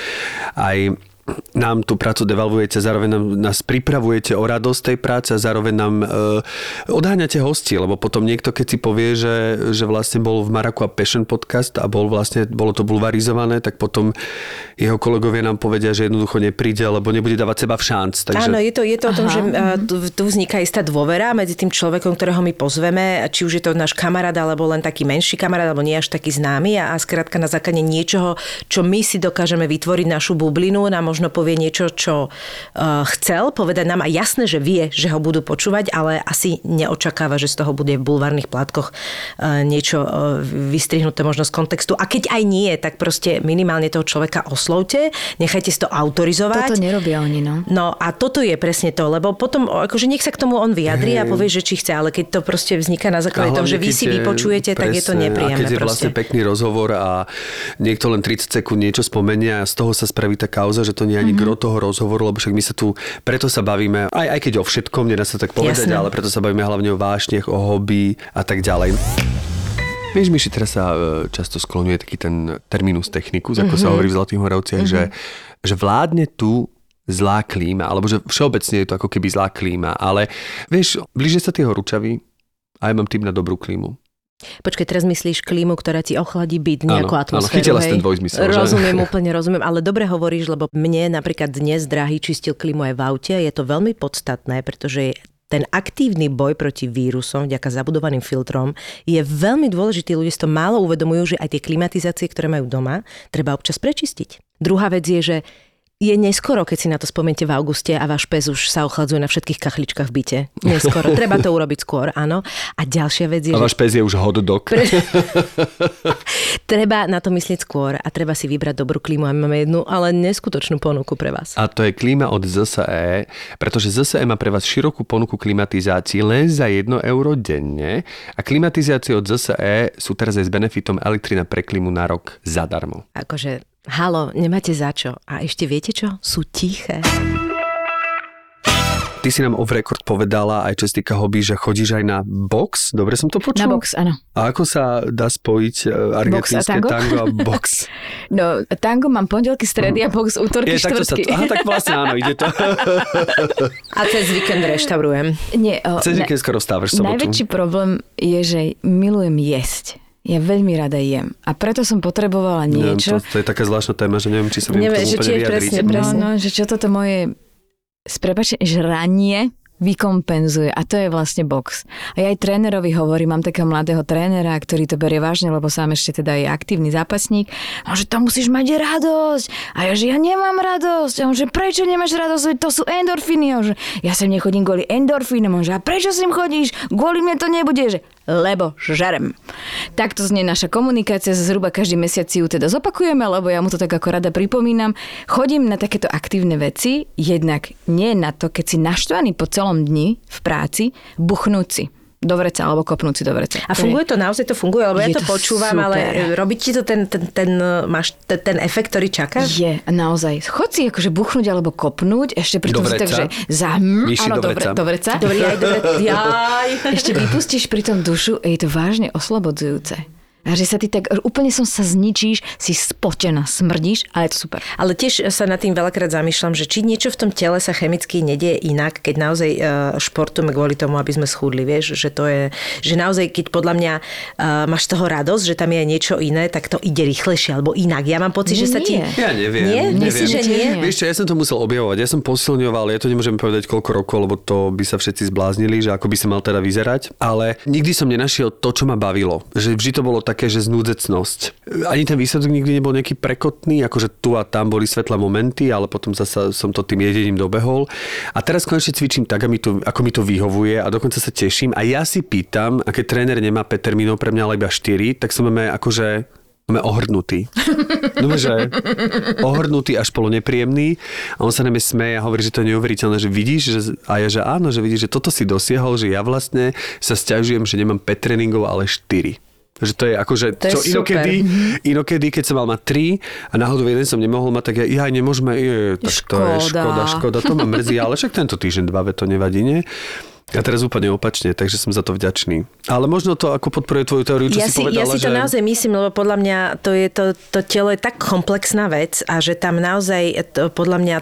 aj nám tú prácu devalvujete, zároveň nám, nás pripravujete o radosť tej práce a zároveň nám e, odháňate hosti, lebo potom niekto, keď si povie, že, že vlastne bol v Maraku a Passion podcast a bol vlastne, bolo to bulvarizované, tak potom jeho kolegovia nám povedia, že jednoducho nepríde, lebo nebude dávať seba v šanc. Takže... Áno, je to, je to o tom, že uh, tu, tu vzniká istá dôvera medzi tým človekom, ktorého my pozveme, či už je to náš kamarát, alebo len taký menší kamarát, alebo nie až taký známy a, a skrátka na základe niečoho, čo my si dokážeme vytvoriť našu bublinu, nám možno povie niečo, čo uh, chcel povedať nám a jasné, že vie, že ho budú počúvať, ale asi neočakáva, že z toho bude v bulvárnych plátkoch uh, niečo uh, vystrihnuté možno z kontextu. A keď aj nie, tak proste minimálne toho človeka oslovte, nechajte si to autorizovať. Toto nerobia oni, no. No a toto je presne to, lebo potom, akože nech sa k tomu on vyjadri hey. a povie, že či chce, ale keď to proste vzniká na základe toho, že vy si vypočujete, presne, tak je to nepríjemné. A keď je vlastne pekný rozhovor a niekto len 30 sekúnd niečo spomenie a z toho sa spraví tá kauza, že to to nie je ani mm-hmm. gro toho rozhovoru, lebo však my sa tu, preto sa bavíme, aj, aj keď o všetkom, nedá sa tak povedať, Jasne. ale preto sa bavíme hlavne o vášniach, o hobby a tak ďalej. Vieš, Myši, teraz sa e, často skloňuje taký ten terminus technicus, ako mm-hmm. sa mhm. hovorí v Zlatých Moravciach, mm-hmm. že, že vládne tu zlá klíma, alebo že všeobecne je to ako keby zlá klíma, ale vieš, blíže sa tie horúčavy a ja mám tým na dobrú klímu. Počkaj, teraz myslíš klímu, ktorá ti ochladí byt, nejakú áno, atmosféru. Áno, chytila ten dvojzmysel. Rozumiem, že? úplne rozumiem, ale dobre hovoríš, lebo mne napríklad dnes drahý čistil klímu aj v aute. Je to veľmi podstatné, pretože ten aktívny boj proti vírusom vďaka zabudovaným filtrom je veľmi dôležitý. Ľudia si to málo uvedomujú, že aj tie klimatizácie, ktoré majú doma, treba občas prečistiť. Druhá vec je, že je neskoro, keď si na to spomeniete v auguste a váš pes už sa ochladzuje na všetkých kachličkách v byte. Neskoro. Treba to urobiť skôr, áno. A ďalšia vec je, A váš pes je už hot dog. Pre... treba na to myslieť skôr a treba si vybrať dobrú klímu. A my máme jednu, ale neskutočnú ponuku pre vás. A to je klíma od ZSE, pretože ZSE má pre vás širokú ponuku klimatizácií len za 1 euro denne a klimatizácie od ZSE sú teraz aj s benefitom elektrina pre klímu na rok zadarmo. Akože Halo, nemáte za čo. A ešte viete čo? Sú tiché. Ty si nám off record povedala, aj čo sa týka hobby, že chodíš aj na box. Dobre som to počul? Na box, áno. A ako sa dá spojiť e, argentínske tango? tango a box? No, tango mám pondelky, stredy a box útorky, je, štvrtky. Sa, aha, tak vlastne áno, ide to. a cez víkend reštaurujem. Nie, o, cez víkend skoro vstávaš sobotu. Najväčší problém je, že milujem jesť. Ja veľmi rada jem. A preto som potrebovala niečo. Neviem, to, to je taká zvláštna téma, že neviem, či sa viem neviem, k tomu úplne vyjadriť. Presne, presne. No, no, že čo toto moje sprepačne žranie vykompenzuje a to je vlastne box. A ja aj trénerovi hovorím, mám takého mladého trénera, ktorý to berie vážne, lebo sám ešte teda je aktívny zápasník. A že to musíš mať radosť. A ja, že ja nemám radosť. A on, že prečo nemáš radosť? To sú endorfíny. A že ja sem nechodím kvôli endorfínom. A že a prečo sem chodíš? Kvôli mne to nebude. Že lebo žarem. Takto znie naša komunikácia, zhruba každý mesiac si ju teda zopakujeme, lebo ja mu to tak ako rada pripomínam. Chodím na takéto aktívne veci, jednak nie na to, keď si naštvaný po celom dni v práci, buchnúť do vreca alebo kopnúť si do vreca. A funguje to, naozaj to funguje, lebo ja to to počúvam, super. ale robí ti to ten, ten, ten, máš ten, ten efekt, ktorý čakáš? Je, naozaj. Chod si akože buchnúť alebo kopnúť, ešte pri tom si tak, vreca? že za... hm, áno, do vreca. do vreca. Dobrý, aj dobre. Jaj. Ešte vypustíš pri tom dušu a je to vážne oslobodzujúce. A že sa ty tak, úplne som sa zničíš, si spotená, smrdíš, ale je to super. Ale tiež sa nad tým veľakrát zamýšľam, že či niečo v tom tele sa chemicky nedieje inak, keď naozaj e, športujeme kvôli tomu, aby sme schudli, vieš, že to je, že naozaj, keď podľa mňa e, máš toho radosť, že tam je niečo iné, tak to ide rýchlejšie alebo inak. Ja mám pocit, Nie, že sa ti... Ja neviem. Nie? neviem. Myslíš, že nie? Vieš čo, ja som to musel objavovať. Ja som posilňoval, ja to nemôžem povedať koľko rokov, lebo to by sa všetci zbláznili, že ako by sa mal teda vyzerať. Ale nikdy som nenašiel to, čo ma bavilo. Že vždy to bolo také, že znúdecnosť. Ani ten výsledok nikdy nebol nejaký prekotný, akože tu a tam boli svetlé momenty, ale potom zasa som to tým jedením dobehol. A teraz konečne cvičím tak, mi to, ako mi to vyhovuje a dokonca sa teším. A ja si pýtam, a keď tréner nemá 5 termínov pre mňa, ale iba 4, tak som máme akože Máme ohrnutý. No, že ohrnutý až polo nepríjemný a on sa na smeje a hovorí, že to je neuveriteľné, že vidíš, že, a ja, že áno, že vidíš, že toto si dosiahol, že ja vlastne sa sťažujem, že nemám 5 tréningov, ale 4. Že to je akože, To je čo super. inokedy, inokedy, keď som mal mať 3 a náhodou jeden som nemohol mať, tak ja, ja nemôžeme, je, tak to je Škoda. škoda, škoda, to ma mrzí, ale však tento týždeň, dva, to nevadí, nie? A teraz úplne opačne, takže som za to vďačný. Ale možno to ako podporuje tvoju teóriu, čo ja si si, povedala, ja si to že... naozaj myslím, lebo podľa mňa to, je, to, to telo je tak komplexná vec a že tam naozaj to, podľa mňa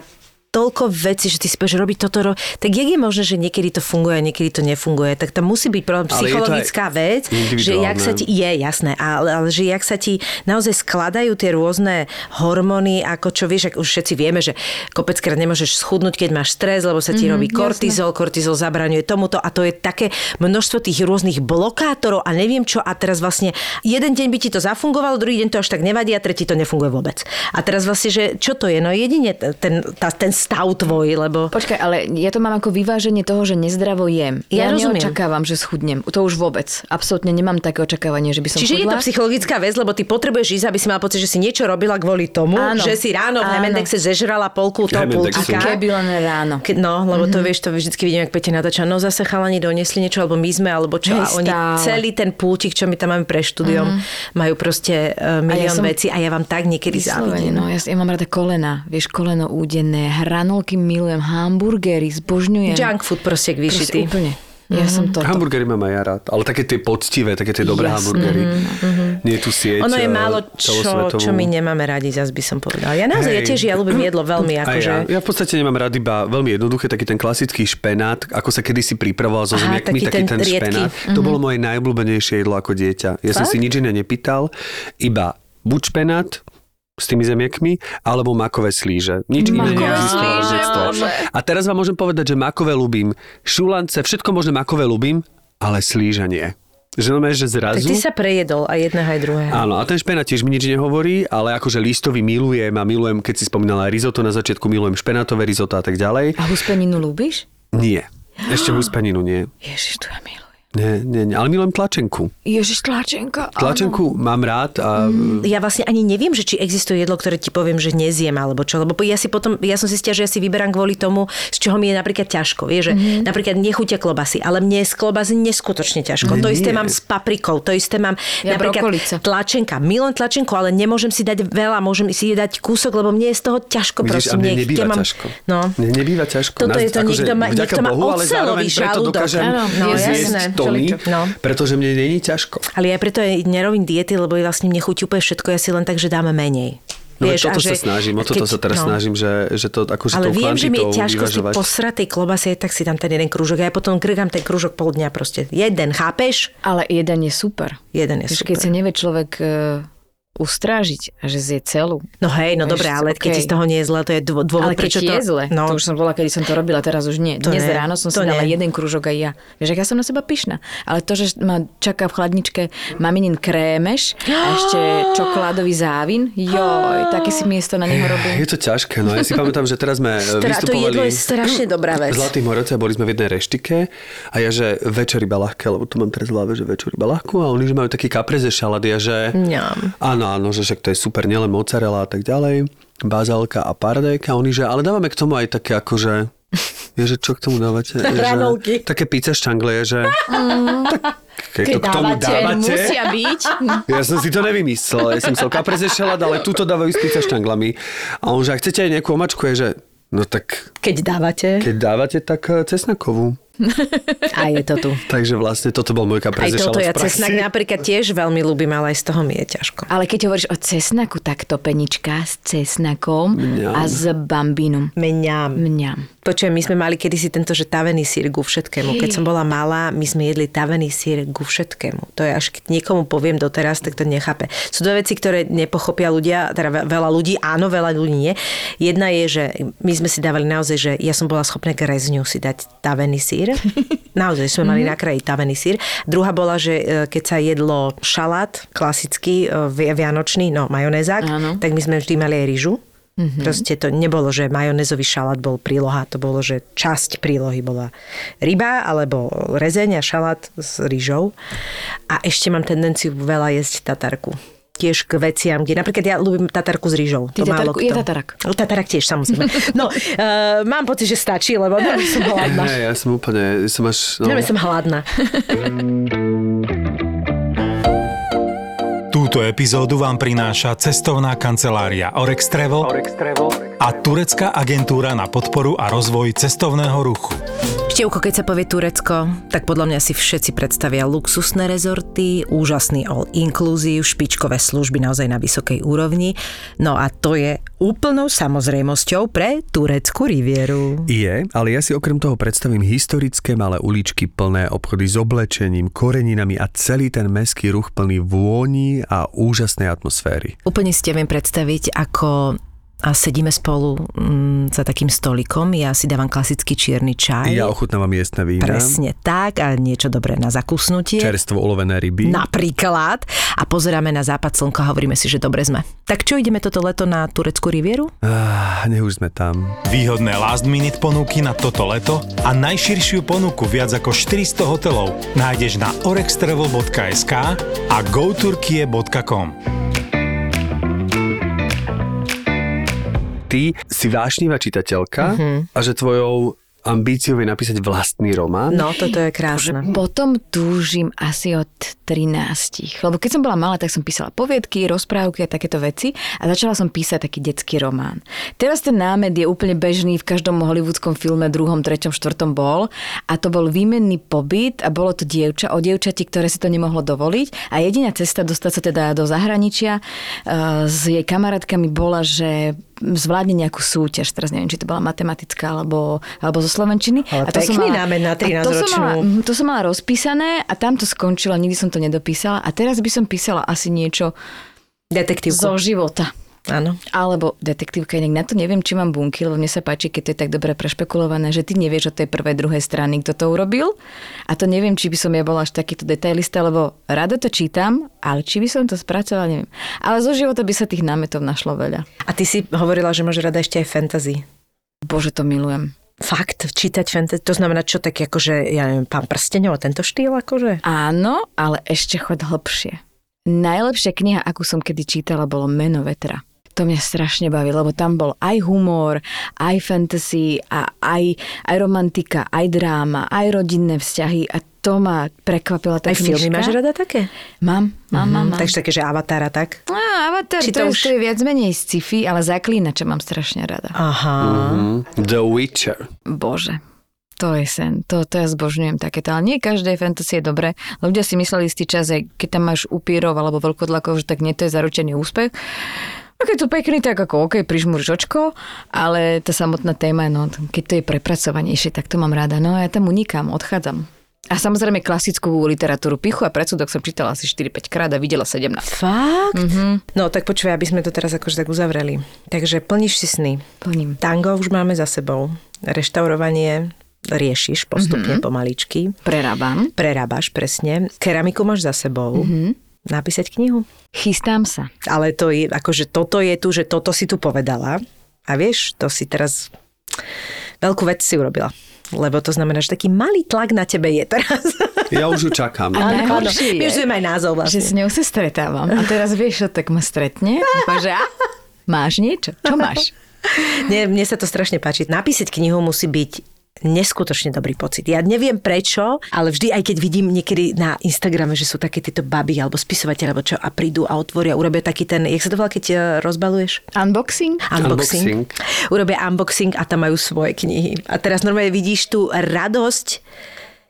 toľko vecí, že ty si povieš, robiť toto, ro... tak jak je možné, že niekedy to funguje a niekedy to nefunguje, tak tam musí byť problém psychologická vec, že jak sa ti, je jasné, ale, ale že jak sa ti naozaj skladajú tie rôzne hormóny, ako čo vieš, ak už všetci vieme, že kopeckrát nemôžeš schudnúť, keď máš stres, lebo sa ti mm, robí kortizol, kortizol zabraňuje tomuto a to je také množstvo tých rôznych blokátorov a neviem čo a teraz vlastne jeden deň by ti to zafungovalo, druhý deň to až tak nevadí a tretí to nefunguje vôbec. A teraz vlastne, že čo to je? No jedine ten, tá, ten stav tvoj, lebo... Počkaj, ale ja to mám ako vyváženie toho, že nezdravo jem. Ja Ja, rozumiem. neočakávam, že schudnem. To už vôbec. Absolútne nemám také očakávanie, že by som Čiže je chudla. to psychologická vec, lebo ty potrebuješ ísť, aby si mala pocit, že si niečo robila kvôli tomu, Áno. že si ráno v. Hemendexe zežrala polku toho pultíka. Keby len ráno. Ke- No, lebo to vieš, to vždycky vidím, ak Peťa natáča, no zase chalani doniesli niečo, alebo my sme, alebo čo. Hej, a oni stále. celý ten pultík, čo my tam máme pre štúdiom, majú proste uh, milión som- vecí a ja vám tak niekedy závidím. no, ja, ja mám rada kolena, vieš, koleno údenné, hranolky milujem, hamburgery, zbožňujem. Junk food proste k Proste vyšitý. úplne. Ja som toto. Hamburgery mám aj ja rád, ale také tie poctivé, také tie dobré Jasné. hamburgery. Nie tu sieť Ono je eh, málo čo, celosvetovú. čo my nemáme radi, zas by som povedala. Ja naozaj, ja Hej. tiež, ja ľúbim jedlo veľmi, A akože... ja, ja v podstate nemám rád iba veľmi jednoduché, taký ten klasický špenát, ako sa kedysi pripravoval so zemiakmi, taký taký, ten ten, špenát. To bolo moje najobľúbenejšie jedlo ako dieťa. Ja som Fakt? si nič iné nepýtal, iba buď špenát, s tými zemiakmi, alebo makové slíže. Nič iné Makové neexistovalo. slíže. Bože. A teraz vám môžem povedať, že makové ľúbim, šulance, všetko možné makové ľúbim, ale slíže nie. Že no že Tak zrazu... ty sa prejedol aj jedného aj druhého. Áno, a ten špenát tiež mi nič nehovorí, ale akože listový milujem a milujem, keď si spomínala risotto na začiatku, milujem špenátové risotto a tak ďalej. A huspeninu ľúbiš? Nie. Ešte huspeninu nie. Ježiš, to ja milujem. Nie, nie, nie. Ale milujem tlačenku. Ježiš, tlačenka. áno. Tlačenku mám rád a Ja vlastne ani neviem, že či existuje jedlo, ktoré ti poviem, že nezjem alebo čo. Lebo ja si potom, ja som si zistila, že ja si vyberám kvôli tomu, z čoho mi je napríklad ťažko. Vieš, že Mhm. napríklad nechutia klobasy, ale mne je z klobasy neskutočne ťažko. To isté Nie. mám s paprikou, to isté mám Ja napríklad brokolica. tlačenka. Milujem tlačenku, ale nemôžem si dať veľa, môžem si dať kúsok, lebo mne je z toho ťažko. vidíš, proste, a mne nebýva mám- ťažko. No. Mne nebýva ťažko. Toto je to, akože niekto má- niekto má preto žalúdok. dokážem Áno, no, zjesť jasné. Tony, No. pretože mne není ťažko. Ale ja preto aj nerobím diety, lebo vlastne mne chutí úplne všetko, ja si len tak, že dáme menej. No Vieš, toto a sa snažím, o toto keď- sa teraz no. snažím, že, že to akože Ale viem, že mi je ťažko si posrať tej klobasy, tak si dám ten jeden krúžok. A ja potom krgám ten krúžok pol dňa proste. Jeden, chápeš? Ale jeden je super. Jeden je Vieš, super. Keď sa nevie človek e, ustrážiť a že zje celú. No hej, no dobre, ale keď okej. ti z toho nie je zle, to je dô- dôvod, Ale keď prečo to... je zle, no, to už som bola, kedy som to robila, teraz už nie. To Dnes nie, ráno som si to dala nie. jeden krúžok aj ja. Vieš, ja som na seba pyšná. Ale to, že ma čaká v chladničke maminin krémeš a ešte čokoládový závin, joj, také si miesto na neho robím. Je to ťažké, no ja si pamätám, že teraz sme e, Stra- to vystupovali... jedlo je strašne dobrá vec. V Zlatých Moravciach boli sme v jednej reštike a ja, že večer iba ľahké, lebo tu mám teraz v hlave, že večer iba ľahkú a oni, že majú taký kapreze šalady a že... Ňam. Áno, áno, že však to je super, nielen mozzarella a tak ďalej, bazálka a pardejka. Oni, že ale dávame k tomu aj také akože Je, že čo k tomu dávate? Hranolky. Také pizza štangle, je, že... tak, keď to k tomu dávate, dávate... Musia byť. Ja som si to nevymyslel. Ja som chcel kapreze šalát, ale túto dávajú s pizza štanglami. A on, že ak chcete aj nejakú omačku, je, že no tak Keď dávate. keď dávate, tak eh, cesnakovú. A je to tu. Takže vlastne toto bol môj Aj kapreze toto ja cesnak napríklad tiež veľmi ľúbim, ale aj z toho mi je ťažko. Ale keď hovoríš o cesnaku, tak topenička s cesnakom Mňam. a s bambínom. Meniam. Mňam. Počujem, my sme mali kedysi tento, že tavený sír ku všetkému. Keď som bola malá, my sme jedli tavený sír ku všetkému. To je až keď niekomu poviem doteraz, tak to nechápe. Sú dve veci, ktoré nepochopia ľudia, teda ve- veľa ľudí, áno, veľa ľudí nie. Jedna je, že my sme si dávali naozaj, že ja som bola schopná k rezňu si dať tavený sír. Naozaj sme mali na kraji tavený sír. Druhá bola, že e, keď sa jedlo šalát, klasický, e, vi- vianočný, no majonézák, Áno. tak my sme vždy mali aj rýžu. Mm-hmm. Proste to nebolo, že majonézový šalát bol príloha, to bolo, že časť prílohy bola ryba alebo rezeň a šalát s rýžou. A ešte mám tendenciu veľa jesť tatarku. Tiež k veciam, kde napríklad ja ľúbim tatarku s rýžou. Ty to málo tatarku- kto. je tatarak. No, Tatarak tiež, samozrejme. No, uh, mám pocit, že stačí, lebo no, som hladná. Ne, ja som úplne, som až... No, No. som hladná. Túto epizódu vám prináša cestovná kancelária Orex Travel a turecká agentúra na podporu a rozvoj cestovného ruchu. Števko, keď sa povie Turecko, tak podľa mňa si všetci predstavia luxusné rezorty, úžasný all inclusive, špičkové služby naozaj na vysokej úrovni. No a to je úplnou samozrejmosťou pre tureckú rivieru. Je, ale ja si okrem toho predstavím historické malé uličky plné obchody s oblečením, koreninami a celý ten meský ruch plný vôni a úžasnej atmosféry. Úplne si ťa viem predstaviť, ako a sedíme spolu mm, za takým stolikom. Ja si dávam klasický čierny čaj. Ja ochutnávam miestne vína, Presne tak a niečo dobré na zakusnutie. čerstvo ulovené ryby. Napríklad. A pozeráme na západ slnka a hovoríme si, že dobre sme. Tak čo, ideme toto leto na tureckú rivieru? Ah, nech už sme tam. Výhodné last minute ponuky na toto leto a najširšiu ponuku viac ako 400 hotelov nájdeš na orextravel.sk a goturkie.com. Ty si vášnivá čitateľka a že tvojou ambíciou je napísať vlastný román. No, toto je krásne. Potom túžim asi od 13. Lebo keď som bola malá, tak som písala poviedky, rozprávky a takéto veci a začala som písať taký detský román. Teraz ten námed je úplne bežný, v každom hollywoodskom filme, druhom, treťom, štvrtom bol a to bol výmenný pobyt a bolo to dievča o dievčati, ktoré si to nemohlo dovoliť a jediná cesta dostať sa teda do zahraničia uh, s jej kamarátkami bola, že zvládne nejakú súťaž, teraz neviem, či to bola matematická alebo, alebo zo Slovenčiny. Ale to som námed na a to som 13-ročnú. mala, to som mala rozpísané a tam to skončilo, nikdy som to nedopísala a teraz by som písala asi niečo Detektívku. zo života. Áno. Alebo detektívka, inak na to neviem, či mám bunky, lebo mne sa páči, keď to je tak dobre prešpekulované, že ty nevieš od tej prvej, druhej strany, kto to urobil. A to neviem, či by som ja bola až takýto detailista, lebo rada to čítam, ale či by som to spracovala, neviem. Ale zo života by sa tých námetov našlo veľa. A ty si hovorila, že máš rada ešte aj fantasy. Bože, to milujem. Fakt, čítať fantasy, to znamená čo tak akože, ja neviem, pán prstenov tento štýl akože? Áno, ale ešte chod hlbšie. Najlepšia kniha, akú som kedy čítala, bolo Meno vetra. To mňa strašne baví, lebo tam bol aj humor, aj fantasy, a aj, aj romantika, aj dráma, aj rodinné vzťahy a to ma prekvapila tá Aj filmy knižka. máš rada také? Mám, mám, mám. mám. Takže také, že Avatára, tak? Á, Avatar, Či to, to už... už- to je viac menej sci-fi, ale zaklínača mám strašne rada. Aha. Mm, The Witcher. Bože. To je sen, to, to ja zbožňujem takéto, ale nie každé fantasy je dobré. Ľudia si mysleli istý čas, že keď tam máš upírov alebo veľkodlakov, že tak nie to je zaručený úspech. A keď to pekný, tak ako OK, prižmúriš očko, ale tá samotná téma, no, keď to je prepracovanejšie, tak to mám rada. No a ja tam unikám, odchádzam. A samozrejme klasickú literatúru Pichu a predsudok som čítala asi 4-5 krát a videla 17. Fakt? Mm-hmm. No tak počúvaj, aby sme to teraz akože tak uzavreli. Takže plníš si sny. Plním. Tango už máme za sebou. Reštaurovanie riešiš postupne mm-hmm. pomaličky. Prerábam. Prerábaš, presne. Keramiku máš za sebou. Mm-hmm. Napísať knihu. Chystám sa. Ale to je, akože toto je tu, že toto si tu povedala. A vieš, to si teraz veľkú vec si urobila. Lebo to znamená, že taký malý tlak na tebe je teraz. Ja už ju čakám. A najhoršie My už je, aj názov že vlastne. s ňou sa stretávam. A teraz vieš, tak ma stretne. A že a, máš niečo? Čo máš? Nie, mne sa to strašne páči. Napísať knihu musí byť neskutočne dobrý pocit. Ja neviem prečo, ale vždy, aj keď vidím niekedy na Instagrame, že sú také tieto baby alebo spisovateľe, alebo čo, a prídu a otvoria, urobia taký ten, jak sa to volá, keď eh, rozbaluješ? Unboxing? Unboxing. Unboxing. Urobia unboxing a tam majú svoje knihy. A teraz normálne vidíš tú radosť,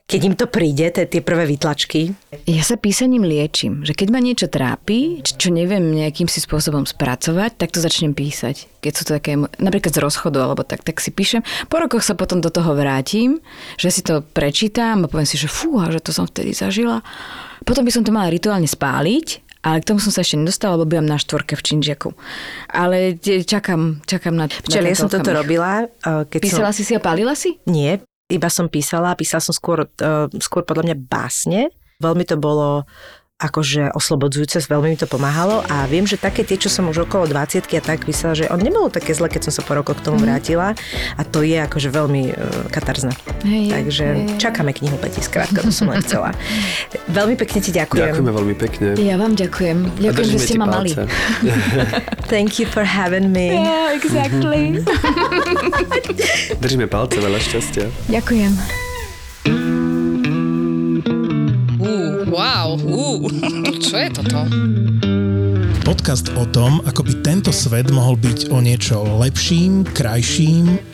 keď im to príde, tie, tie prvé vytlačky. Ja sa písaním liečím, že keď ma niečo trápi, čo neviem nejakým si spôsobom spracovať, tak to začnem písať. Keď sú to také, napríklad z rozchodu alebo tak, tak si píšem. Po rokoch sa potom do toho vrátim, že si to prečítam a poviem si, že fúha, že to som vtedy zažila. Potom by som to mala rituálne spáliť, ale k tomu som sa ešte nedostala, lebo bývam na štvorke v Činžiaku. Ale čakám, čakám na... Včera ja som toto robila. Keď Písala som... si si a pálila si? Nie, iba som písala. Písala som skôr, uh, skôr podľa mňa básne. Veľmi to bolo akože oslobodzujúce, veľmi mi to pomáhalo a viem, že také tie, čo som už okolo 20 a tak písala, že on nebolo také zle, keď som sa po rokoch k tomu vrátila a to je akože veľmi uh. Hej, Takže hej. čakáme knihu Peti, skrátka, to som len chcela. veľmi pekne ti ďakujem. Ďakujeme veľmi pekne. Ja vám ďakujem. Ďakujem, že ste ti ma mali. palce. Thank you for having me. Yeah, exactly. Držíme palce, veľa šťastia. ďakujem. Wow, uh, čo je toto? Podcast o tom, ako by tento svet mohol byť o niečo lepším, krajším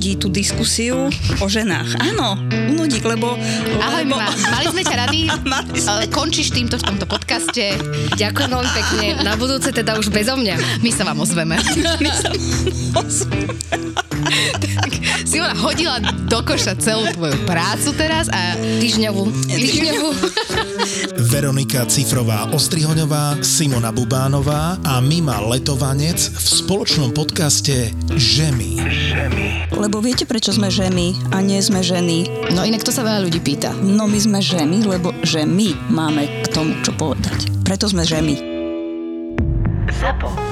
Unudí tú diskusiu o ženách. Áno, unudí, lebo... Ahoj, lebo... Mima, mali sme ťa rady, Mali sme. Eh, končíš týmto v tomto podcaste. Ďakujem veľmi pekne. Na budúce teda už bezo mňa. My sa vám ozveme. My sa Simona hodila do koša celú tvoju prácu teraz a týždňovú. Týždňovú. Veronika Cifrová Ostrihoňová, Simona Bubánová a Mima Letovanec v spoločnom podcaste Žemy. Lebo viete, prečo sme ženy a nie sme ženy? No inak to sa veľa ľudí pýta. No my sme ženy, lebo že my máme k tomu čo povedať. Preto sme ženy. ZAPO.